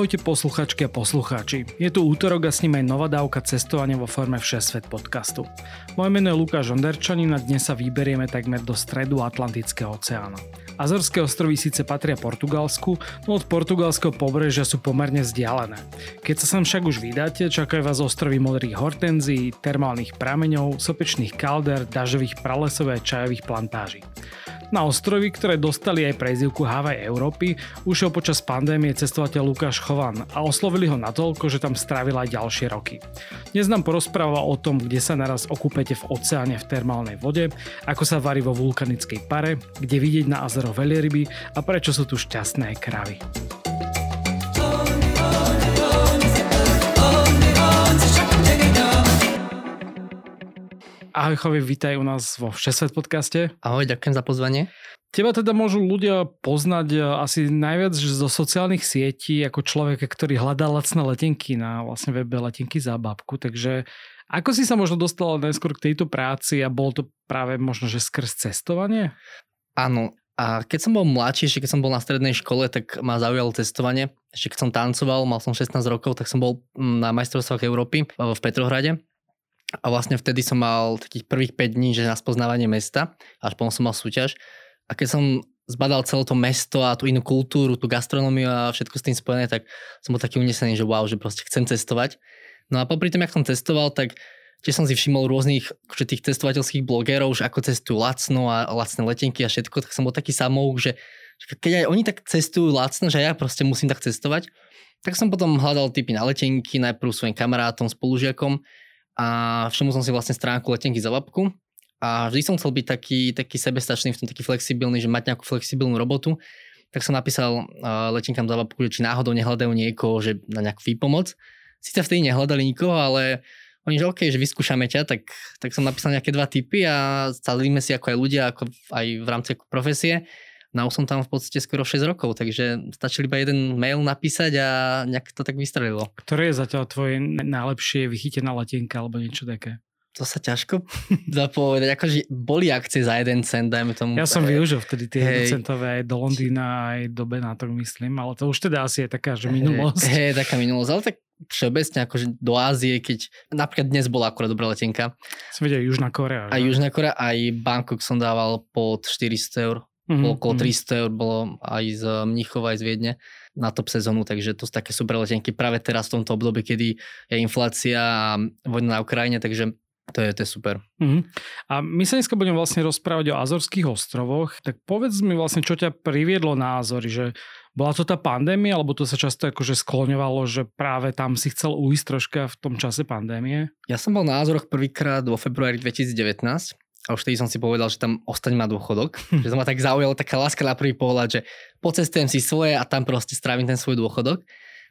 Ahojte posluchačky a poslucháči. Je tu útorok a s ním aj nová dávka cestovania vo forme Všesvet podcastu. Moje meno je Lukáš Onderčanin a dnes sa vyberieme takmer do stredu Atlantického oceána. Azorské ostrovy síce patria Portugalsku, no od portugalského pobrežia sú pomerne vzdialené. Keď sa sem však už vydáte, čakajú vás ostrovy modrých hortenzií, termálnych prameňov, sopečných kalder, dažových pralesov a čajových plantáží. Na ostrovy, ktoré dostali aj prezivku Havaj Európy, ušiel počas pandémie cestovateľ Lukáš Chovan a oslovili ho natoľko, že tam strávil aj ďalšie roky. Dnes nám porozpráva o tom, kde sa naraz okúpete v oceáne v termálnej vode, ako sa varí vo vulkanickej pare, kde vidieť na azero veľryby a prečo sú tu šťastné kravy. Ahoj Chovi, vítaj u nás vo Všesvet podcaste. Ahoj, ďakujem za pozvanie. Teba teda môžu ľudia poznať e, asi najviac zo sociálnych sietí ako človeka, ktorý hľadá lacné letenky na vlastne webe letenky za babku, takže ako si sa možno dostal najskôr k tejto práci a bol to práve možno, že skrz cestovanie? Áno, a keď som bol mladší, ešte keď som bol na strednej škole, tak ma zaujalo cestovanie. Ešte keď som tancoval, mal som 16 rokov, tak som bol mm, na majstrovstvách Európy v Petrohrade a vlastne vtedy som mal takých prvých 5 dní, že na spoznávanie mesta, až potom som mal súťaž. A keď som zbadal celé to mesto a tú inú kultúru, tú gastronómiu a všetko s tým spojené, tak som bol taký unesený, že wow, že proste chcem cestovať. No a popri tom, jak som cestoval, tak tiež som si všimol rôznych akože tých cestovateľských blogerov, že ako cestujú lacno a lacné letenky a všetko, tak som bol taký samouk, že keď aj oni tak cestujú lacno, že ja proste musím tak cestovať, tak som potom hľadal typy na letenky, najprv svojim kamarátom, spolužiakom a všimol som si vlastne stránku letenky za labku. A vždy som chcel byť taký, taký sebestačný, v tom taký flexibilný, že mať nejakú flexibilnú robotu, tak som napísal uh, letenkám za labku, že či náhodou nehľadajú niekoho, že na nejakú výpomoc. Sice vtedy nehľadali nikoho, ale oni, že OK, že vyskúšame ťa, tak, tak som napísal nejaké dva typy a stavíme si ako aj ľudia, ako aj v rámci ako profesie No už som tam v podstate skoro 6 rokov, takže stačil iba jeden mail napísať a nejak to tak vystrelilo. Ktoré je zatiaľ tvoje najlepšie vychytená letenka alebo niečo také? To sa ťažko zapovedať. Akože boli akcie za jeden cent, dajme tomu. Ja som využil vtedy tie hey, centové aj do Londýna, aj do Benátok, myslím, ale to už teda asi je taká, že minulosť. Hej, hey, taká minulosť, ale tak všeobecne akože do Ázie, keď napríklad dnes bola akurát dobrá letenka. Som videl Južná Korea. Aj Južná Korea, aj Bangkok som dával pod 400 eur Mm-hmm. Okolo 300 mhm. eur bolo aj z Mnichova, aj z Viedne na top sezónu, takže to sú také super letenky práve teraz v tomto období, kedy je inflácia a vojna na Ukrajine, takže to je, to je super. Mm-hmm. A my sa dneska budeme vlastne rozprávať o Azorských ostrovoch, tak povedz mi vlastne, čo ťa priviedlo na Azory, že bola to tá pandémia, alebo to sa často akože skloňovalo, že práve tam si chcel uísť troška v tom čase pandémie? Ja som bol na Azoroch prvýkrát vo februári 2019 a už vtedy som si povedal, že tam ostaň ma dôchodok. že to ma tak zaujalo taká láska na prvý pohľad, že pocestujem si svoje a tam proste strávim ten svoj dôchodok.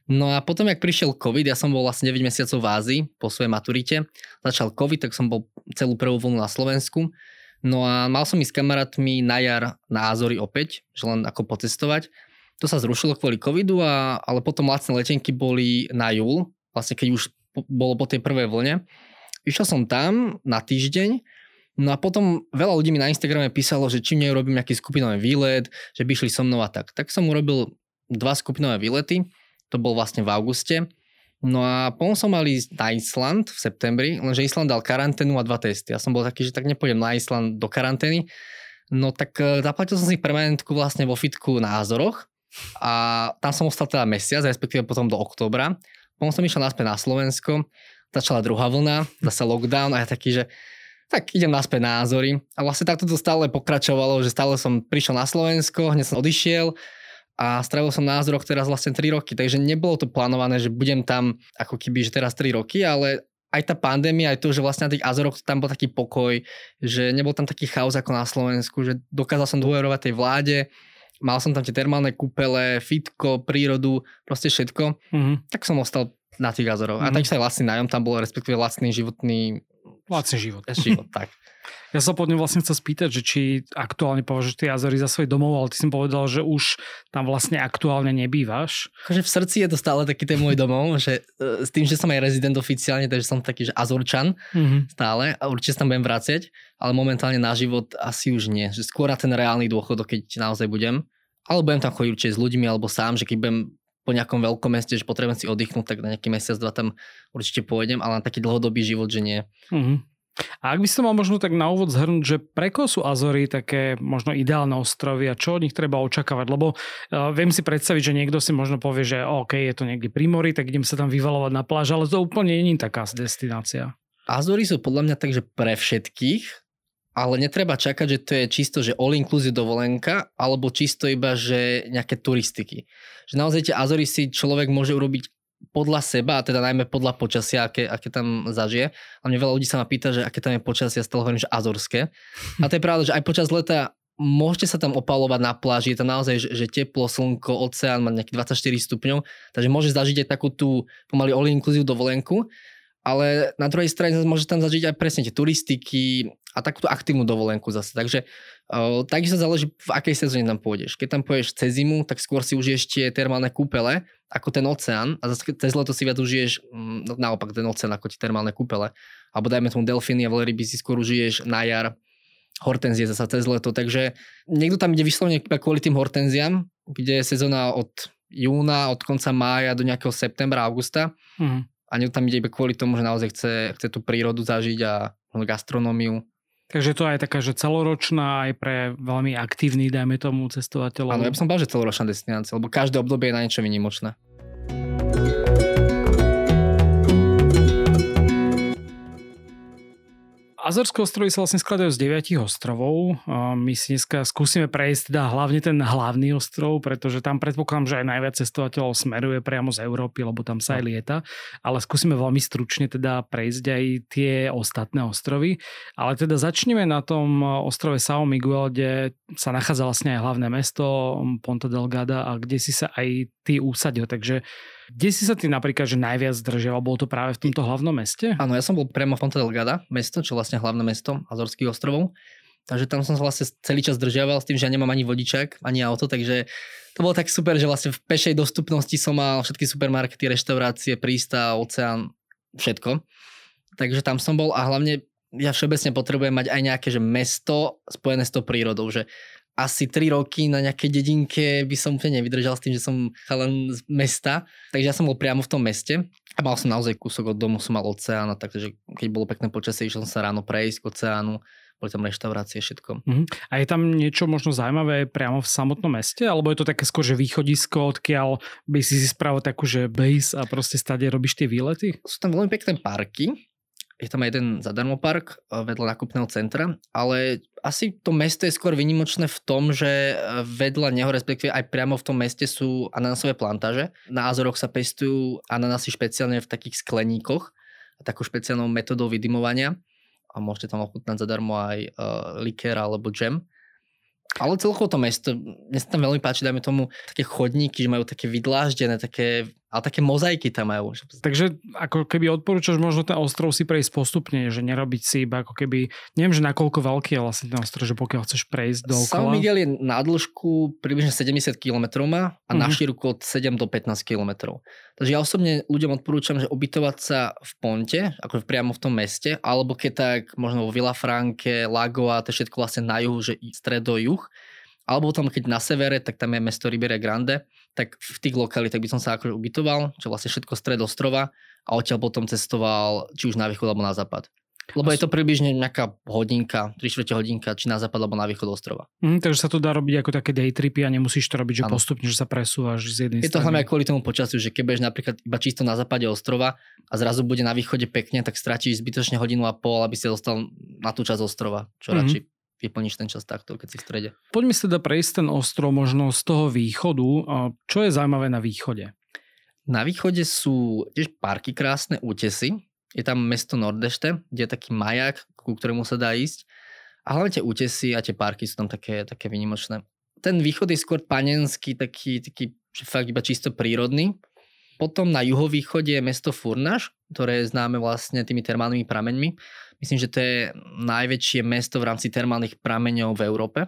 No a potom, jak prišiel COVID, ja som bol vlastne 9 mesiacov v Ázii po svojej maturite. Začal COVID, tak som bol celú prvú vlnu na Slovensku. No a mal som ísť s kamarátmi na jar na Azory opäť, že len ako potestovať. To sa zrušilo kvôli covidu, a, ale potom lacné letenky boli na júl, vlastne keď už bolo po tej prvej vlne. Išiel som tam na týždeň No a potom veľa ľudí mi na Instagrame písalo, že či neurobím nejaký skupinový výlet, že by šli so mnou a tak. Tak som urobil dva skupinové výlety, to bol vlastne v auguste. No a potom som mal ísť na Island v septembri, lenže Island dal karanténu a dva testy. Ja som bol taký, že tak nepôjdem na Island do karantény. No tak e, zaplatil som si permanentku vlastne vo fitku na Azoroch a tam som ostal teda mesiac, respektíve potom do októbra. Potom som išiel naspäť na Slovensko, začala druhá vlna, zase lockdown a ja taký, že tak idem naspäť na názory. A vlastne takto to stále pokračovalo, že stále som prišiel na Slovensko, hneď som odišiel a strávil som na názoroch teraz vlastne 3 roky, takže nebolo to plánované, že budem tam ako keby, že teraz 3 roky, ale aj tá pandémia, aj to, že vlastne na tých Azoroch tam bol taký pokoj, že nebol tam taký chaos ako na Slovensku, že dokázal som dôverovať tej vláde, mal som tam tie termálne kúpele, fitko, prírodu, proste všetko, mm-hmm. tak som ostal na tých Azoroch. Mm-hmm. A mhm. takisto aj lacný nájom tam bol, respektíve lacný životný Lacný život. život, tak. Ja sa pod vlastne chcel spýtať, že či aktuálne považuješ tie Azory za svoj domov, ale ty si povedal, že už tam vlastne aktuálne nebývaš. Akože v srdci je to stále taký ten môj domov, že uh, s tým, že som aj rezident oficiálne, takže som taký, že Azorčan mm-hmm. stále a určite sa tam budem vrácať, ale momentálne na život asi už nie. Že skôr na ten reálny dôchodok, keď naozaj budem. Ale budem tam chodiť určite s ľuďmi alebo sám, že keď budem po nejakom veľkom meste, že potrebujem si oddychnúť, tak na nejaký mesiac, dva tam určite pôjdem, ale na taký dlhodobý život, že nie. Mm-hmm. A ak by to mal možno tak na úvod zhrnúť, že preko sú Azory také možno ideálne ostrovy a čo od nich treba očakávať? Lebo uh, viem si predstaviť, že niekto si možno povie, že OK, je to niekde pri mori, tak idem sa tam vyvalovať na pláž, ale to úplne nie je taká destinácia. Azory sú podľa mňa tak, že pre všetkých, ale netreba čakať, že to je čisto, že all inclusive dovolenka, alebo čisto iba, že nejaké turistiky. Že naozaj tie Azory si človek môže urobiť podľa seba, a teda najmä podľa počasia, aké, aké tam zažije. A mne veľa ľudí sa ma pýta, že aké tam je počasie, ja stále hovorím, že azorské. A to je pravda, že aj počas leta môžete sa tam opalovať na pláži, je to naozaj, že, že teplo, slnko, oceán má nejakých 24 stupňov, takže môže zažiť aj takú tú pomaly all inclusive dovolenku, ale na druhej strane môže tam zažiť aj presne tie turistiky a takúto aktívnu dovolenku zase. Takže uh, takisto záleží, v akej sezóne tam pôjdeš. Keď tam pôjdeš cez zimu, tak skôr si užiješ tie termálne kúpele, ako ten oceán a zase cez leto si viac užiješ mm, naopak ten oceán ako tie termálne kúpele. Alebo dajme tomu delfíny a veľryby si skôr užiješ na jar hortenzie zase cez leto. Takže niekto tam ide vyslovene kvôli tým hortenziám, kde je sezóna od júna, od konca mája do nejakého septembra, augusta. Mm. A niekto tam ide iba kvôli tomu, že naozaj chce, chce tú prírodu zažiť a gastronómiu. Takže to je taká, že celoročná aj pre veľmi aktívny, dajme tomu, cestovateľov. Áno, ja by som povedal, že celoročná destinácia, lebo každé obdobie je na niečo vynimočné. Azorské ostrovy sa vlastne skladajú z 9 ostrovov. My si dneska skúsime prejsť teda hlavne ten hlavný ostrov, pretože tam predpokladám, že aj najviac cestovateľov smeruje priamo z Európy, lebo tam sa aj no. lieta. Ale skúsime veľmi stručne teda prejsť aj tie ostatné ostrovy. Ale teda začneme na tom ostrove São Miguel, kde sa nachádza vlastne aj hlavné mesto Ponta Delgada a kde si sa aj ty usadil. Takže kde si sa ty napríklad že najviac zdržiaval? Bolo to práve v tomto hlavnom meste? Áno, ja som bol priamo v Ponta Delgada, mesto, čo vlastne hlavné mesto Azorských ostrovov. Takže tam som sa vlastne celý čas zdržiaval s tým, že ja nemám ani vodičák, ani auto, takže to bolo tak super, že vlastne v pešej dostupnosti som mal všetky supermarkety, reštaurácie, prísta, oceán, všetko. Takže tam som bol a hlavne ja všeobecne potrebujem mať aj nejaké že mesto spojené s tou prírodou, že asi 3 roky na nejakej dedinke by som úplne nevydržal s tým, že som len z mesta. Takže ja som bol priamo v tom meste a mal som naozaj kúsok od domu, som mal oceán, takže keď bolo pekné počasie, išiel som sa ráno prejsť k oceánu, boli tam reštaurácie, všetko. Uh-huh. A je tam niečo možno zaujímavé priamo v samotnom meste? Alebo je to také skôr, že východisko, odkiaľ by si si spravil takú, že base a proste stade robíš tie výlety? Sú tam veľmi pekné parky, je tam jeden zadarmo park eh, vedľa nakupného centra, ale asi to mesto je skôr vynimočné v tom, že eh, vedľa neho, respektíve aj priamo v tom meste sú ananasové plantáže. Na Azoroch sa pestujú ananasy špeciálne v takých skleníkoch, takou špeciálnou metodou vydimovania a môžete tam ochutnať zadarmo aj uh, likér alebo džem. Ale celkovo to mesto, mne sa tam veľmi páči, dajme tomu, také chodníky, že majú také vydláždené, také ale také mozaiky tam majú. Takže ako keby odporúčaš možno ten ostrov si prejsť postupne, že nerobiť si iba ako keby, neviem, že nakoľko veľký je vlastne ten ostrov, že pokiaľ chceš prejsť do San Miguel je na dĺžku približne 70 km má a mm-hmm. na mhm. šírku od 7 do 15 km. Takže ja osobne ľuďom odporúčam, že ubytovať sa v Ponte, ako priamo v tom meste, alebo keď tak možno vo Villafranke, Lagoa, to je všetko vlastne na juhu, že stredo juh, alebo tam keď na severe, tak tam je mesto Ribeira Grande, tak v tých lokalitách by som sa akože ubytoval, čo vlastne všetko stred ostrova a odtiaľ potom cestoval či už na východ alebo na západ. Lebo je to približne nejaká hodinka, 3 čtvrte hodinka, či na západ alebo na východ ostrova. Mm, takže sa to dá robiť ako také day tripy a nemusíš to robiť, že ano. postupne, že sa presúvaš z jednej Je to hlavne aj kvôli tomu počasiu, že keď budeš napríklad iba čisto na západe ostrova a zrazu bude na východe pekne, tak stratíš zbytočne hodinu a pol, aby si dostal na tú časť ostrova, čo mm-hmm. radšej vyplníš ten čas takto, keď si v strede. Poďme si teda prejsť ten ostrov možno z toho východu. Čo je zaujímavé na východe? Na východe sú tiež parky krásne, útesy. Je tam mesto Nordešte, kde je taký maják, ku ktorému sa dá ísť. A hlavne tie útesy a tie parky sú tam také, také vynimočné. Ten východ je skôr panenský, taký, taký fakt iba čisto prírodný. Potom na juhovýchode je mesto Furnaš, ktoré je známe vlastne tými termálnymi prameňmi. Myslím, že to je najväčšie mesto v rámci termálnych prameňov v Európe.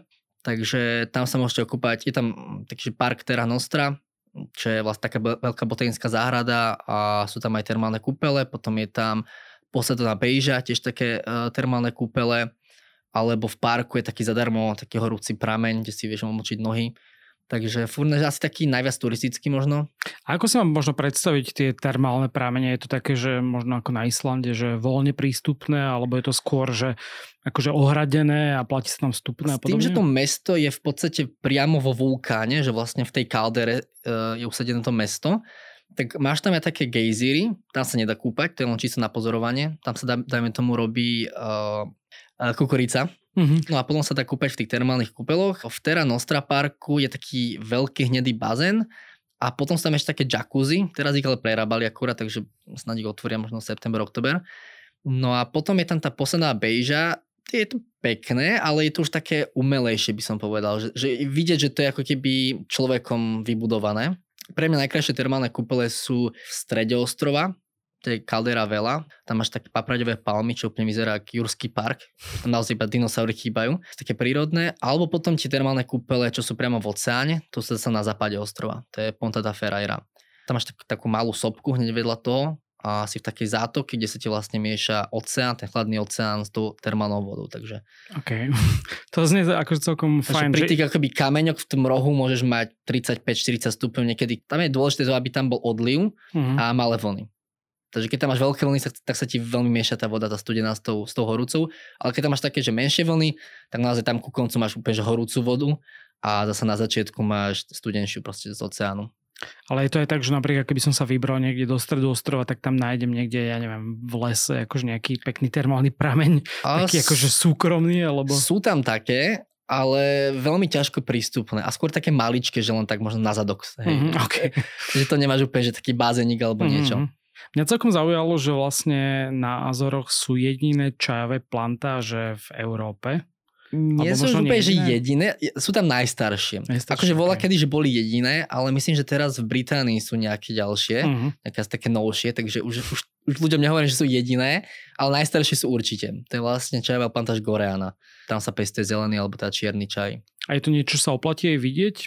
Takže tam sa môžete okúpať. Je tam taký park Terra Nostra, čo je vlastne taká veľká botanická záhrada a sú tam aj termálne kúpele, potom je tam posadná Bejža, tiež také uh, termálne kúpele, alebo v parku je taký zadarmo taký horúci prameň, kde si vieš omočiť nohy. Takže Furnes asi taký najviac turistický možno. A ako si mám možno predstaviť tie termálne prámene? Je to také, že možno ako na Islande, že voľne prístupné, alebo je to skôr, že akože ohradené a platí sa tam vstupné a podobne? tým, že to mesto je v podstate priamo vo vulkáne, že vlastne v tej kaldere uh, je usadené to mesto, tak máš tam aj také gejzíry, tam sa nedá kúpať, to je len čisto na pozorovanie, tam sa dajme tomu robí uh, kukurica, Mm-hmm. No a potom sa dá kúpať v tých termálnych kúpeloch. V Terra Nostra parku je taký veľký hnedý bazén a potom sú tam ešte také jacuzzi. Teraz ich ale prerábali akurát, takže snad ich otvoria možno september, oktober. No a potom je tam tá posledná bejža, je to pekné, ale je to už také umelejšie, by som povedal. Že, že vidieť, že to je ako keby človekom vybudované. Pre mňa najkrajšie termálne kúpele sú v strede ostrova, to je Caldera Vela, tam máš také papraďové palmy, čo úplne vyzerá ako Jurský park, tam naozaj iba dinosaury chýbajú, také prírodné, alebo potom tie termálne kúpele, čo sú priamo v oceáne, to sa zase na západe ostrova, to je Ponta da Ferreira. Tam máš tak, takú malú sopku hneď vedľa toho a si v takej zátoky, kde sa ti vlastne mieša oceán, ten chladný oceán s tou termálnou vodou, takže... OK, to znie akože celkom takže fajn. pri tých že... akoby kameňoch v tom rohu môžeš mať 35-40 stupňov niekedy. Tam je dôležité, aby tam bol odliv uh-huh. a malé vlny. Takže keď tam máš veľké vlny, tak, sa ti veľmi mieša tá voda, tá studená s tou, s tou horúcou. Ale keď tam máš také, že menšie vlny, tak naozaj tam ku koncu máš úplne že horúcu vodu a zase na začiatku máš studenšiu proste z oceánu. Ale je to aj tak, že napríklad keby som sa vybral niekde do stredu ostrova, tak tam nájdem niekde, ja neviem, v lese akože nejaký pekný termálny prameň, a taký akože súkromný, alebo... Sú tam také, ale veľmi ťažko prístupné a skôr také maličké, že len tak možno na zadok. Hej. Mm, okay. že to nemáš úplne, že taký bázenik alebo mm-hmm. niečo. Mňa celkom zaujalo, že vlastne na Azoroch sú jediné čajové plantáže v Európe. Nie sú úplne, že jediné, sú tam najstaršie. najstaršie akože volá kedy, že boli jediné, ale myslím, že teraz v Británii sú nejaké ďalšie, uh-huh. nejaké také novšie, takže už, už, už ľuďom nehovorím, že sú jediné, ale najstaršie sú určite. To je vlastne čajová plantáž Goreana. Tam sa pestuje zelený alebo tá čierny čaj. A je to niečo, čo sa oplatí aj vidieť?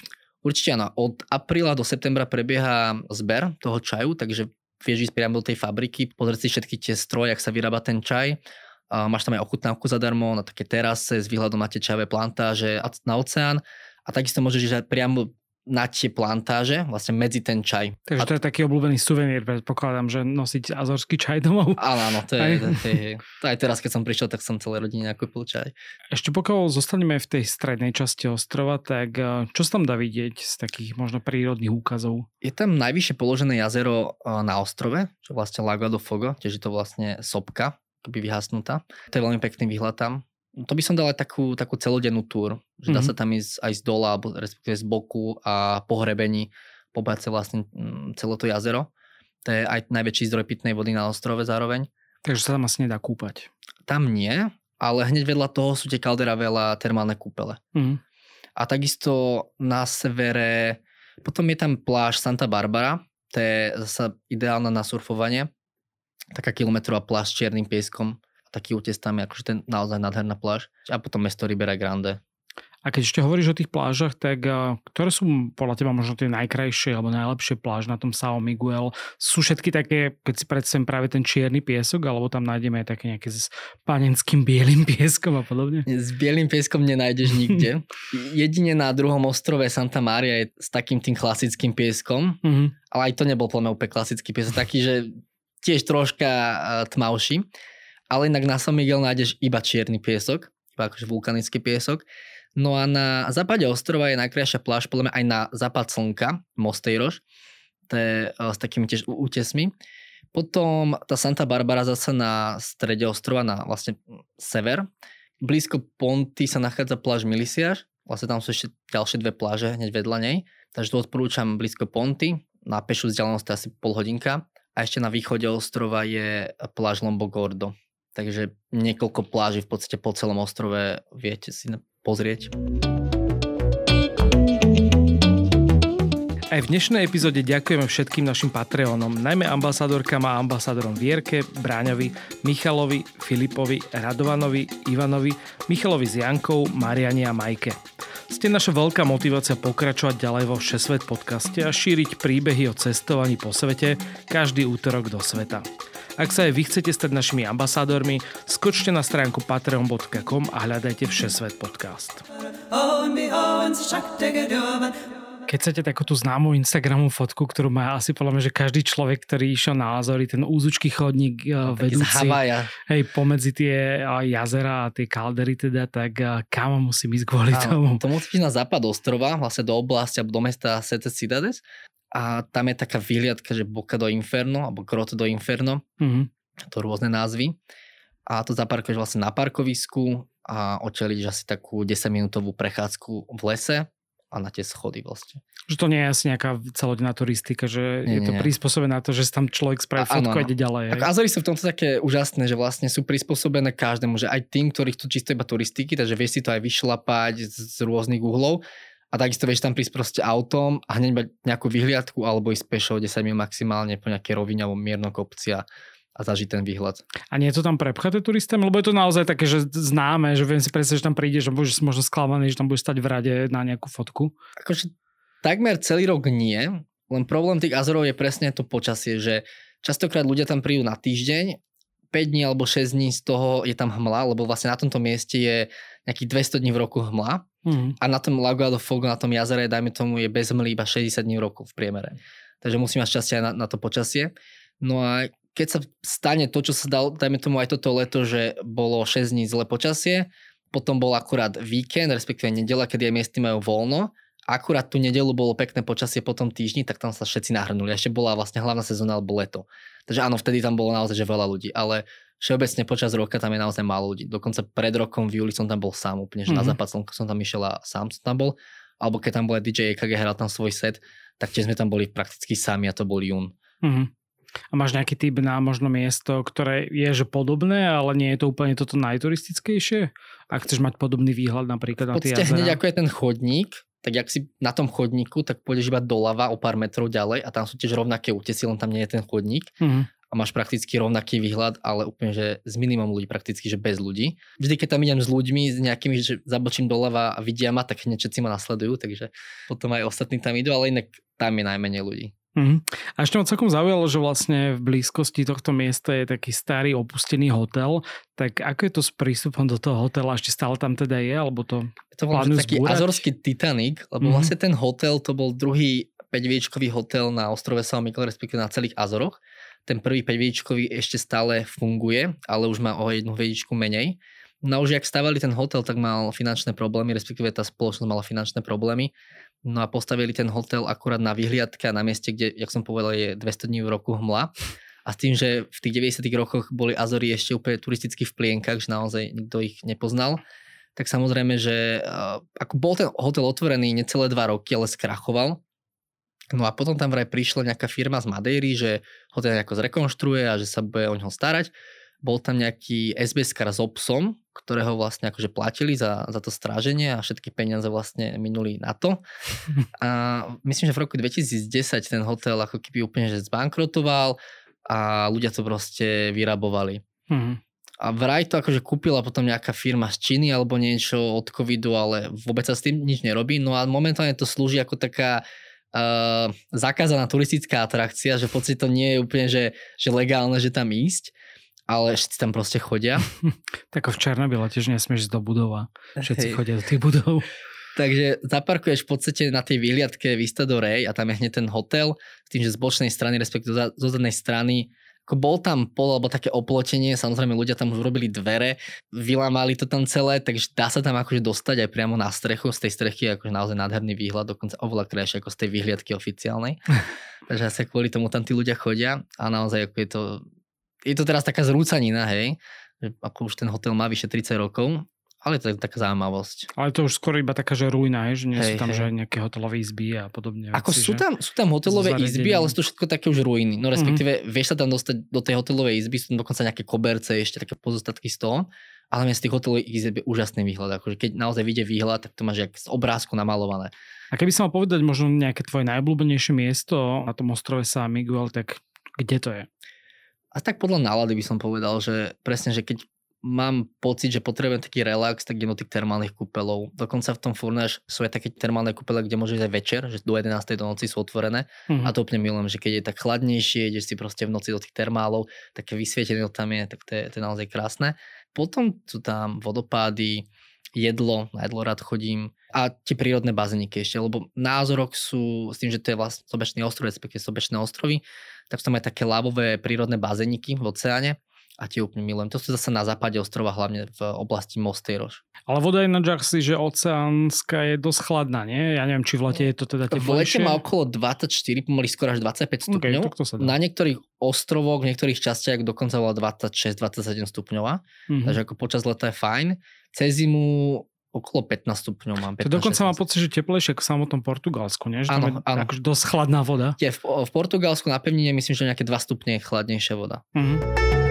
Určite áno. Od apríla do septembra prebieha zber toho čaju, takže vieš ísť priamo do tej fabriky, pozrieť si všetky tie stroje, ak sa vyrába ten čaj. A máš tam aj ochutnávku zadarmo na také terase s výhľadom na tie čajové plantáže na oceán. A takisto môžeš ísť priamo na tie plantáže, vlastne medzi ten čaj. Takže to je taký obľúbený suvenír, predpokladám, že nosiť azorský čaj domov. Áno, áno, to je, to je, to aj teraz, keď som prišiel, tak som celé rodine nakúpil čaj. Ešte pokiaľ zostaneme v tej strednej časti ostrova, tak eh, čo sa tam dá vidieť z takých možno prírodných úkazov? Je tam najvyššie položené jazero eh, na ostrove, čo vlastne Lago do Fogo, tiež je to vlastne sopka, keby vyhasnutá. To je veľmi pekný výhľad tam to by som dal aj takú, takú celodennú túr, že dá mm-hmm. sa tam ísť aj z dola, alebo respektíve z boku a po hrebení pobať sa vlastne mm, celé to jazero. To je aj najväčší zdroj pitnej vody na ostrove zároveň. Takže sa tam asi nedá kúpať. Tam nie, ale hneď vedľa toho sú tie kaldera veľa termálne kúpele. Mm-hmm. A takisto na severe, potom je tam pláž Santa Barbara, to je zase ideálna na surfovanie. Taká kilometrová pláž s čiernym pieskom taký útes tam je akože ten naozaj nádherná pláž. A potom mesto Ribera Grande. A keď ešte hovoríš o tých plážach, tak ktoré sú podľa teba možno tie najkrajšie alebo najlepšie pláž na tom São Miguel? Sú všetky také, keď si predstavím práve ten čierny piesok, alebo tam nájdeme aj také nejaké s panenským bielým pieskom a podobne? S bielým pieskom nenájdeš nikde. Jedine na druhom ostrove Santa Maria je s takým tým klasickým pieskom, mm-hmm. ale aj to nebol plne úplne klasický piesok, taký, že tiež troška tmavší ale inak na San Miguel nájdeš iba čierny piesok, iba akože vulkanický piesok. No a na západe ostrova je najkrajšia pláž, podľa mňa aj na západ slnka, Mosteiroš, to je uh, s takými tiež útesmi. Potom tá Santa Barbara zase na strede ostrova, na vlastne sever. Blízko Ponty sa nachádza pláž Milisiaž, vlastne tam sú ešte ďalšie dve pláže hneď vedľa nej, takže to odporúčam blízko Ponty, na pešu vzdialenosť asi pol hodinka. A ešte na východe ostrova je pláž Lombo Gordo. Takže niekoľko pláží v podstate po celom ostrove viete si pozrieť. Aj v dnešnej epizóde ďakujeme všetkým našim Patreonom, najmä ambasádorkám a ambasádorom Vierke, Bráňovi, Michalovi, Filipovi, Radovanovi, Ivanovi, Michalovi s Jankou, Mariani a Majke. Ste naša veľká motivácia pokračovať ďalej vo Všesvet podcaste a šíriť príbehy o cestovaní po svete každý útorok do sveta. Ak sa aj vy chcete stať našimi ambasádormi, skočte na stránku patreon.com a hľadajte Všesvet podcast. Keď chcete takú tú známu Instagramu fotku, ktorú má asi podľa mňa, že každý človek, ktorý išiel na Azory, ten úzučký chodník no, vedúci, hej, pomedzi tie jazera a tie kaldery teda, tak kam musím ísť kvôli Áno, tomu? To musíš na západ ostrova, vlastne do oblasti alebo do mesta Sete Cidades a tam je taká vyhliadka, že Boka do Inferno alebo Grot do Inferno, mm-hmm. to rôzne názvy a to zaparkuješ vlastne na parkovisku a odčeliš asi takú 10 minútovú prechádzku v lese a na tie schody vlastne. Že to nie je asi nejaká celodenná turistika, že nie, je to nie. prispôsobené na to, že tam človek spraví fotku a ide ďalej. Tak Azory sú v tomto také úžasné, že vlastne sú prispôsobené každému, že aj tým, ktorí chcú čisto iba turistiky, takže vieš si to aj vyšlapať z, z rôznych uhlov a takisto vieš tam prísť proste autom a hneď mať nejakú vyhliadku alebo ísť pešo 10 minút maximálne po nejakej rovine alebo miernom kopci a a zažiť ten výhľad. A nie je to tam prepchaté turistami? Lebo je to naozaj také, že známe, že viem si predstaviť, že tam prídeš a budeš možno sklamaný, že tam budeš stať v rade na nejakú fotku. Akože takmer celý rok nie, len problém tých Azorov je presne to počasie, že častokrát ľudia tam prídu na týždeň, 5 dní alebo 6 dní z toho je tam hmla, lebo vlastne na tomto mieste je nejakých 200 dní v roku hmla mm. a na tom Lagoa do Fogo, na tom jazere, dajme tomu, je bez hmly iba 60 dní v roku v priemere. Takže musím mať šťastie aj na, na to počasie. No a keď sa stane to, čo sa dal, dajme tomu aj toto leto, že bolo 6 dní zle počasie, potom bol akurát víkend, respektíve nedela, kedy aj miesty majú voľno, akurát tú nedelu bolo pekné počasie po tom týždni, tak tam sa všetci nahrnuli. Ešte bola vlastne hlavná sezóna alebo leto. Takže áno, vtedy tam bolo naozaj že veľa ľudí, ale všeobecne počas roka tam je naozaj málo ľudí. Dokonca pred rokom v júli som tam bol sám úplne, že mm-hmm. na mhm. západ slnka som tam išiel a sám som tam bol. Alebo keď tam bol DJ EKG, hral tam svoj set, tak tiež sme tam boli prakticky sami a to bol jún. Mm-hmm. A máš nejaký typ na možno miesto, ktoré je že podobné, ale nie je to úplne toto najturistickejšie? Ak chceš mať podobný výhľad napríklad na tie jazera? hneď ako je ten chodník, tak ak si na tom chodníku, tak pôjdeš iba doľava o pár metrov ďalej a tam sú tiež rovnaké útesy, len tam nie je ten chodník. Mm-hmm. A máš prakticky rovnaký výhľad, ale úplne, že s minimum ľudí, prakticky, že bez ľudí. Vždy, keď tam idem s ľuďmi, s nejakými, že zabočím doľava a vidia ma, tak hneď všetci ma nasledujú, takže potom aj ostatní tam idú, ale inak tam je najmenej ľudí. Mm-hmm. A ešte ma celkom zaujalo, že vlastne v blízkosti tohto miesta je taký starý opustený hotel. Tak ako je to s prístupom do toho hotela? Ešte stále tam teda je? Alebo to Je to vlastne taký zbúrať? azorský Titanic, lebo mm-hmm. vlastne ten hotel to bol druhý 5 hotel na ostrove São Miguel, respektíve na celých Azoroch. Ten prvý 5 ešte stále funguje, ale už má o jednu hviezdičku menej. No už jak stavali ten hotel, tak mal finančné problémy, respektíve tá spoločnosť mala finančné problémy No a postavili ten hotel akurát na vyhliadke a na mieste, kde, jak som povedal, je 200 dní v roku hmla. A s tým, že v tých 90 rokoch boli Azory ešte úplne turisticky v plienkach, že naozaj nikto ich nepoznal, tak samozrejme, že uh, ako bol ten hotel otvorený necelé dva roky, ale skrachoval. No a potom tam vraj prišla nejaká firma z Madeiry, že hotel nejako zrekonštruuje a že sa bude o neho starať bol tam nejaký SBS s obsom, ktorého vlastne akože platili za, za to stráženie a všetky peniaze vlastne minuli na to. A myslím, že v roku 2010 ten hotel ako keby úplne že zbankrotoval a ľudia to proste vyrabovali. Mm-hmm. A vraj to akože kúpila potom nejaká firma z Číny alebo niečo od covidu, ale vôbec sa s tým nič nerobí. No a momentálne to slúži ako taká uh, zakázaná turistická atrakcia, že v podstate to nie je úplne, že, že legálne, že tam ísť ale všetci tam proste chodia. tak v Černobyle tiež nesmieš ísť do budova. Všetci Hej. chodia do tých budov. Takže zaparkuješ v podstate na tej výhliadke Vista do Rej a tam je hneď ten hotel, s tým, že z bočnej strany, respektíve zo zadnej strany ako bol tam pol alebo také oplotenie, samozrejme ľudia tam už urobili dvere, vylamali to tam celé, takže dá sa tam akože dostať aj priamo na strechu, z tej strechy je akože naozaj nádherný výhľad, dokonca oveľa krajšie ako z tej výhliadky oficiálnej. takže asi kvôli tomu tam tí ľudia chodia a naozaj ako je to je to teraz taká zrúcanina, hej, ako už ten hotel má vyše 30 rokov, ale to je taká zaujímavosť. Ale to už skoro iba taká, že ruina, že nie hej, sú tam hej. že nejaké hotelové izby a podobne. Ako veci, sú, tam, sú tam hotelové izby, ale sú to všetko také už ruiny. No respektíve mm-hmm. vieš sa tam dostať do tej hotelovej izby, sú tam dokonca nejaké koberce, ešte také pozostatky z toho. Ale z tých hotelových izieb je úžasný výhľad. Akože keď naozaj vyjde výhľad, tak to máš jak z obrázku namalované. A A keby som mal povedať možno nejaké tvoje najobľúbenejšie miesto na tom ostrove San Miguel, tak kde to je? A tak podľa nálady by som povedal, že presne, že keď mám pocit, že potrebujem taký relax, tak idem do tých termálnych kúpelov. Dokonca v tom Furnáš sú aj také termálne kúpele, kde môžeš aj večer, že do 11. do noci sú otvorené. Mm-hmm. A to úplne milujem, že keď je tak chladnejšie, ideš si proste v noci do tých termálov, také vysvietené tam je, tak to je, to je naozaj krásne. Potom sú tam vodopády, jedlo, na jedlo rád chodím a tie prírodné bazéniky ešte, lebo názorok sú s tým, že to je vlastne Sobečný ostrov, respektíve Sobečné ostrovy, tak sú tam aj také lávové prírodné bazéniky v oceáne a tie úplne milujem. To sú zase na západe ostrova, hlavne v oblasti Mosteiroš. Ale voda je na si, že oceánska je dosť chladná, nie? Ja neviem, či v lete je to teda teplejšie. V lete má okolo 24, pomaly skoro až 25 stupňov. Okay, na niektorých ostrovoch, v niektorých častiach dokonca bola 26-27 stupňová. Mm-hmm. Takže ako počas leta je fajn. Cez zimu okolo 15 stupňov mám. 15, to dokonca 16. mám pocit, že teplejšie ako v samotnom Portugalsku, nie? Že áno, tam je áno. Akože dosť chladná voda. Je, v, v Portugalsku na pevnine myslím, že nejaké 2 stupne chladnejšia voda. Mm-hmm.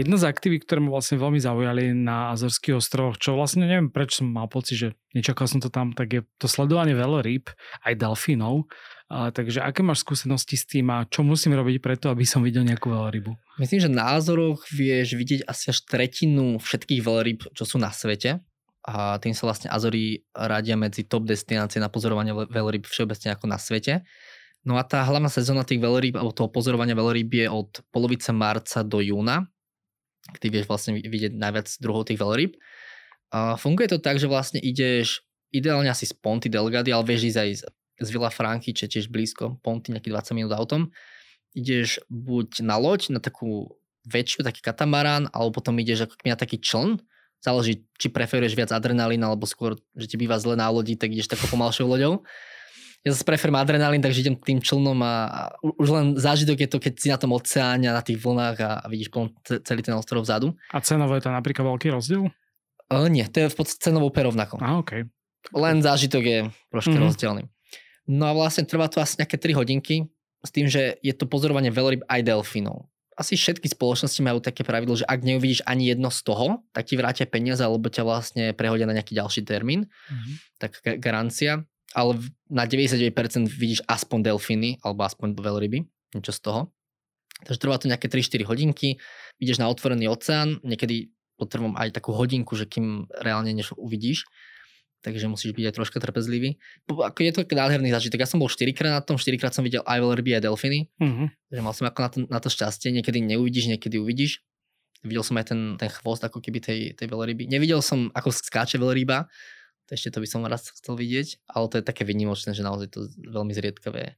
Jedna z aktivít, ktoré ma vlastne veľmi zaujali na Azorských ostrovoch, čo vlastne neviem, prečo som mal pocit, že nečakal som to tam, tak je to sledovanie veľorýb, aj delfínov. Takže aké máš skúsenosti s tým a čo musím robiť preto, aby som videl nejakú veľrybu? Myslím, že na Azoroch vieš vidieť asi až tretinu všetkých veľryb, čo sú na svete. A tým sa vlastne Azory radia medzi top destinácie na pozorovanie veľryb všeobecne ako na svete. No a tá hlavná sezóna tých veľrýb, alebo toho pozorovania veľrýb je od polovice marca do júna ty vieš vlastne vidieť najviac druhov tých veľryb. A funguje to tak, že vlastne ideš ideálne asi z Ponty Delgady, ale vieš ísť aj z, z Villa Franky, čo tiež blízko, Ponty, nejaký 20 minút autom. Ideš buď na loď, na takú väčšiu, taký katamarán, alebo potom ideš ako na taký čln, záleží, či preferuješ viac adrenalína, alebo skôr, že ti býva zle na lodi, tak ideš takou pomalšou loďou ja zase preferujem adrenalín, takže idem tým člnom a, a už len zážitok je to, keď si na tom oceáne a na tých vlnách a, a vidíš celý ten ostrov vzadu. A cenovo je to napríklad veľký rozdiel? Uh, nie, to je v podstate cenovo úplne rovnako. A, okay. Len zážitok je trošku mm-hmm. rozdielný. No a vlastne trvá to asi nejaké 3 hodinky s tým, že je to pozorovanie veľryb aj delfínov. Asi všetky spoločnosti majú také pravidlo, že ak neuvidíš ani jedno z toho, tak ti vrátia peniaze, alebo ťa vlastne prehodia na nejaký ďalší termín. Mm-hmm. Tak garancia ale na 99% vidíš aspoň delfíny alebo aspoň veľryby, niečo z toho. Takže trvá to nejaké 3-4 hodinky, ideš na otvorený oceán, niekedy potrebujem aj takú hodinku, že kým reálne niečo uvidíš, takže musíš byť aj troška trpezlivý. Ako je to nádherný zážitok. Ja som bol 4 krát na tom, 4 krát som videl aj veľryby, aj delfíny, mm-hmm. takže mal som ako na to, na to šťastie, niekedy neuvidíš, niekedy uvidíš. Videl som aj ten, ten chvost ako keby tej, tej veľryby. Nevidel som, ako skáče veľryba, ešte to by som raz chcel vidieť, ale to je také vynimočné, že naozaj to veľmi zriedkavé.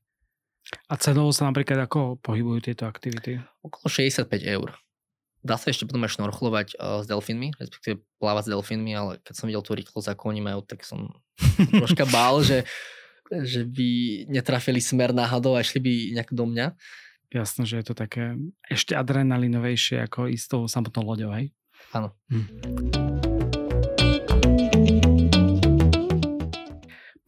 A cenovo sa napríklad ako pohybujú tieto aktivity? Okolo 65 eur. Dá sa ešte potom aj šnorchlovať uh, s delfínmi, respektíve plávať s delfínmi, ale keď som videl tú rýchlosť, ako oni majú, tak som troška bál, že, že by netrafili smer náhodou a išli by nejak do mňa. Jasné, že je to také ešte adrenalinovejšie ako istou samotnou loďou, hej? Áno. Hm.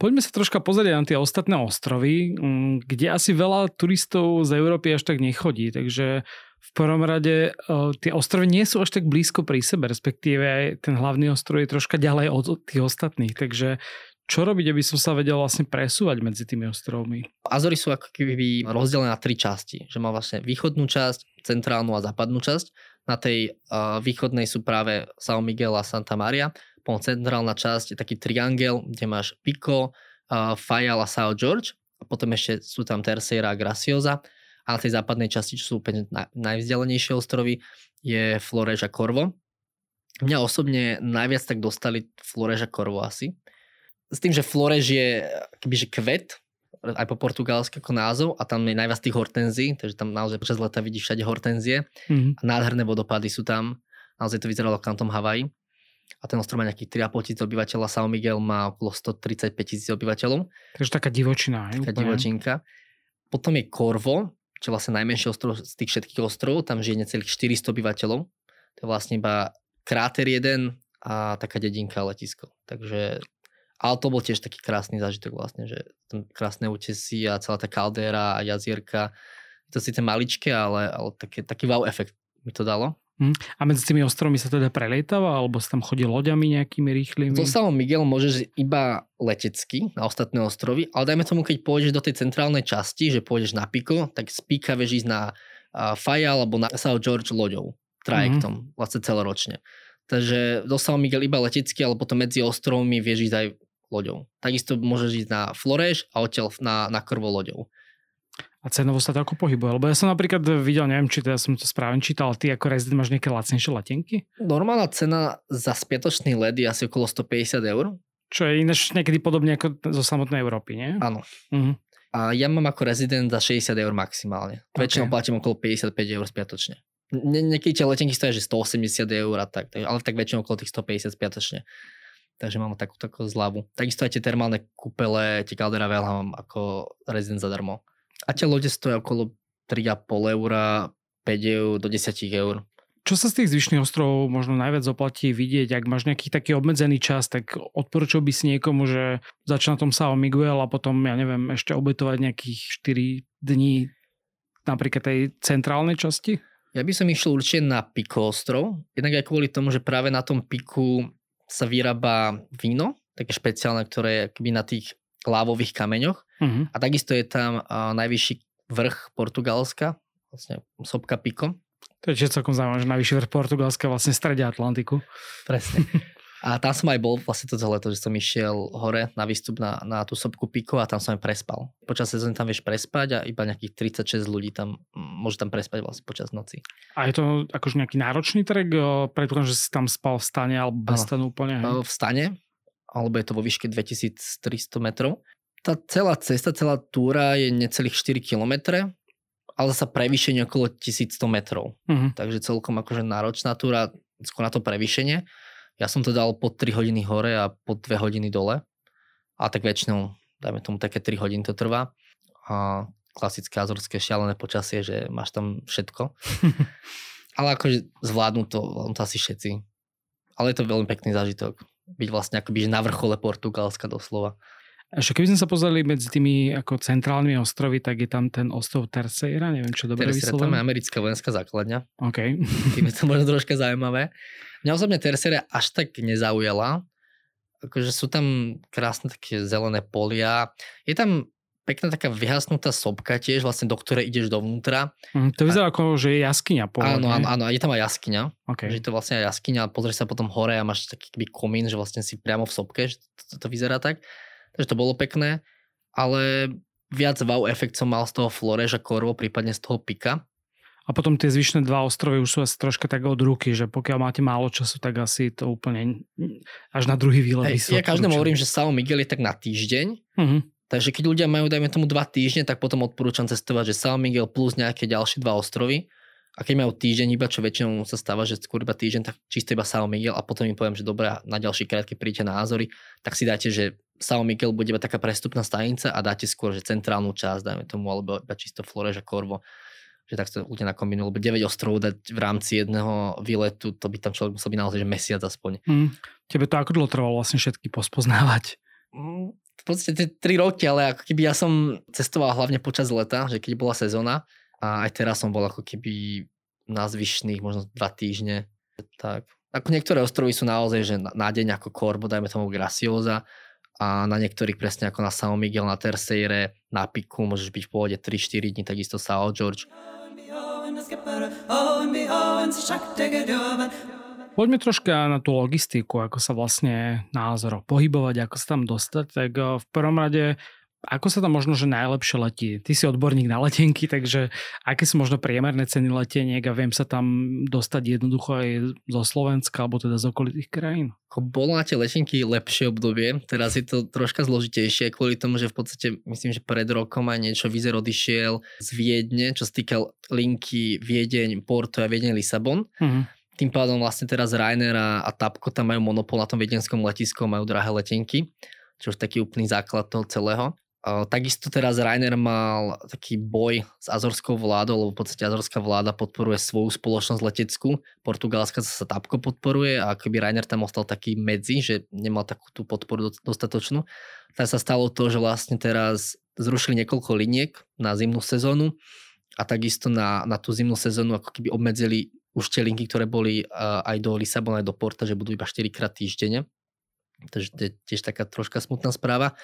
Poďme sa troška pozrieť na tie ostatné ostrovy, mm, kde asi veľa turistov z Európy až tak nechodí, takže v prvom rade e, tie ostrovy nie sú až tak blízko pri sebe, respektíve aj ten hlavný ostrov je troška ďalej od tých ostatných, takže čo robiť, aby som sa vedel vlastne presúvať medzi tými ostrovmi? Azory sú ako keby rozdelené na tri časti, že má vlastne východnú časť, centrálnu a západnú časť. Na tej uh, východnej sú práve São Miguel a Santa Maria centrálna časť je taký triangel, kde máš Pico, uh, Fayal a Sao George. A potom ešte sú tam Terceira a Graciosa. A na tej západnej časti, čo sú úplne najvzdialenejšie ostrovy, je Florež a Corvo. Mňa osobne najviac tak dostali Florež a Corvo asi. S tým, že Florež je kebyže kvet, aj po portugalsky ako názov a tam je najviac tých hortenzií, takže tam naozaj počas leta vidíš všade hortenzie mm-hmm. a nádherné vodopady sú tam. Naozaj to vyzeralo ako tom Hawaii a ten ostrov má nejakých 3,5 tisíc obyvateľov a São Miguel má okolo 135 tisíc obyvateľov. Takže taká divočina. Taká úplne. divočinka. Potom je Corvo, čo je vlastne najmenší ostrov z tých všetkých ostrovov, tam žije necelých 400 obyvateľov. To je vlastne iba kráter jeden a taká dedinka letisko. Takže ale to bol tiež taký krásny zážitok vlastne, že tam krásne útesy a celá tá kaldera a jazierka. Je to síce maličké, ale, ale také, taký wow efekt mi to dalo. Hm. A medzi tými ostrovmi sa teda prelietava, alebo sa tam chodí loďami nejakými rýchlymi? So San Miguel môžeš iba letecky na ostatné ostrovy, ale dajme tomu, keď pôjdeš do tej centrálnej časti, že pôjdeš na Pico, tak z Pika vieš ísť na Faja alebo na Sao George loďou, trajektom, mm-hmm. vlastne celoročne. Takže do San Miguel iba letecky, ale potom medzi ostrovmi vieš ísť aj loďou. Takisto môžeš ísť na Floreš a odtiaľ na, na Krvo loďou. A cenovo sa to ako pohybuje? Lebo ja som napríklad videl, neviem, či teda som to správne čítal, ty ako rezident máš nejaké lacnejšie letenky? Normálna cena za spiatočný let je asi okolo 150 eur. Čo je ináč niekedy podobne ako zo samotnej Európy, nie? Áno. Uh-huh. A ja mám ako rezident za 60 eur maximálne. Okay. Väčšinou platím okolo 55 eur spiatočne. Nie, niekedy tie letenky stojí, že 180 eur a tak, ale tak väčšinou okolo tých 150 spiatočne. Takže mám takú takú zľavu. Takisto aj tie termálne kúpele, tie Caldera Velha mám ako rezident zadarmo. A tie lode stojí okolo 3,5 eur, 5 eur do 10 eur. Čo sa z tých zvyšných ostrovov možno najviac oplatí vidieť, ak máš nejaký taký obmedzený čas, tak odporúčal by si niekomu, že začne na tom Sao Miguel a potom, ja neviem, ešte obetovať nejakých 4 dní napríklad tej centrálnej časti? Ja by som išiel určite na Pico ostrov, jednak aj kvôli tomu, že práve na tom Piku sa vyrába víno, také špeciálne, ktoré je na tých lávových kameňoch. Uh-huh. A takisto je tam uh, najvyšší vrch Portugalska, vlastne sopka Pico. To je celkom zaujímavé, že najvyšší vrch Portugalska vlastne v strede Atlantiku. Presne. A tam som aj bol vlastne toto leto, že som išiel hore na výstup na, na tú sopku Pico a tam som aj prespal. Počas sezóny tam vieš prespať a iba nejakých 36 ľudí tam môže tam prespať vlastne počas noci. A je to akože nejaký náročný trek? Predpokladám, že si tam spal v stane alebo bez stanu úplne? Hej? V stane, alebo je to vo výške 2300 metrov. Tá celá cesta, celá túra je necelých 4 km, ale sa prevýšenie okolo 1100 metrov. Uh-huh. Takže celkom akože náročná túra, skôr na to prevýšenie. Ja som to dal po 3 hodiny hore a po 2 hodiny dole. A tak väčšinou, dajme tomu, také 3 hodiny to trvá. A klasické azorské šialené počasie, že máš tam všetko. ale akože zvládnu to, to asi všetci. Ale je to veľmi pekný zážitok byť vlastne akoby na vrchole Portugalska doslova. Ešte keby sme sa pozreli medzi tými ako centrálnymi ostrovy, tak je tam ten ostrov Terceira, neviem čo dobre Terceira, tam je americká vojenská základňa. OK. Tým je to možno troška zaujímavé. Mňa osobne Terceira až tak nezaujala. Akože sú tam krásne také zelené polia. Je tam pekná taká vyhasnutá sopka tiež, vlastne do ktorej ideš dovnútra. Mm, to vyzerá a... ako, že je jaskyňa. Áno, áno, áno, je tam aj jaskyňa. Okay. Že je to vlastne aj jaskyňa a pozrieš sa potom hore a máš taký keby komín, že vlastne si priamo v sopke, že to, to, to vyzerá tak. Takže to bolo pekné, ale viac wow efekt som mal z toho Floreža Korvo, prípadne z toho Pika. A potom tie zvyšné dva ostrovy už sú asi troška tak od ruky, že pokiaľ máte málo času, tak asi to úplne až na druhý výlet. Hey, ja každému hovorím, že Sao Miguel je tak na týždeň, uh-huh. Takže keď ľudia majú, dajme tomu, dva týždne, tak potom odporúčam cestovať, že San Miguel plus nejaké ďalšie dva ostrovy. A keď majú týždeň, iba čo väčšinou sa stáva, že skôr iba týždeň, tak čisto iba Sao Miguel a potom im poviem, že dobré, na ďalší krát, keď prídete na Azory, tak si dáte, že Sao Miguel bude iba taká prestupná stanica a dáte skôr, že centrálnu časť, dajme tomu, alebo iba čisto Flores a Corvo že tak to ľudia nakombinujú, lebo 9 ostrovov dať v rámci jedného výletu, to by tam človek musel byť naozaj že mesiac aspoň. Mm. Tebe to ako dlho trvalo vlastne všetky pospoznávať? Mm, v podstate 3 roky, ale ako keby ja som cestoval hlavne počas leta, že keď bola sezóna a aj teraz som bol ako keby na zvyšných možno 2 týždne. Tak. Ako niektoré ostrovy sú naozaj, že na deň ako Corbo, dajme tomu Graciosa a na niektorých presne ako na São Miguel, na Terceire, na Piku môžeš byť v pôvode 3-4 dní, takisto São George. Poďme troška na tú logistiku, ako sa vlastne názor pohybovať, ako sa tam dostať. Tak eh, v prvom rade, ako sa tam možno, že najlepšie letí? Ty si odborník na letenky, takže aké sú možno priemerné ceny leteniek a viem sa tam dostať jednoducho aj zo Slovenska alebo teda z okolitých krajín? Bolo na tie letenky lepšie obdobie, teraz je to troška zložitejšie kvôli tomu, že v podstate myslím, že pred rokom aj niečo Vizer odišiel z Viedne, čo sa týka linky Viedeň, Porto a Viedeň, Lisabon. Uh-huh tým pádom vlastne teraz Rainer a, a Tapko tam majú monopol na tom viedenskom letisku, majú drahé letenky, čo je taký úplný základ toho celého. Takisto teraz Rainer mal taký boj s azorskou vládou, lebo v podstate azorská vláda podporuje svoju spoločnosť leteckú, portugalská sa Tapko podporuje a keby Rainer tam ostal taký medzi, že nemal takú tú podporu dostatočnú, tak sa stalo to, že vlastne teraz zrušili niekoľko liniek na zimnú sezónu a takisto na, na tú zimnú sezónu ako keby obmedzili už tie linky, ktoré boli uh, aj do Lisabona, aj do Porta, že budú iba 4 krát týždenne. Takže to je tiež taká troška smutná správa.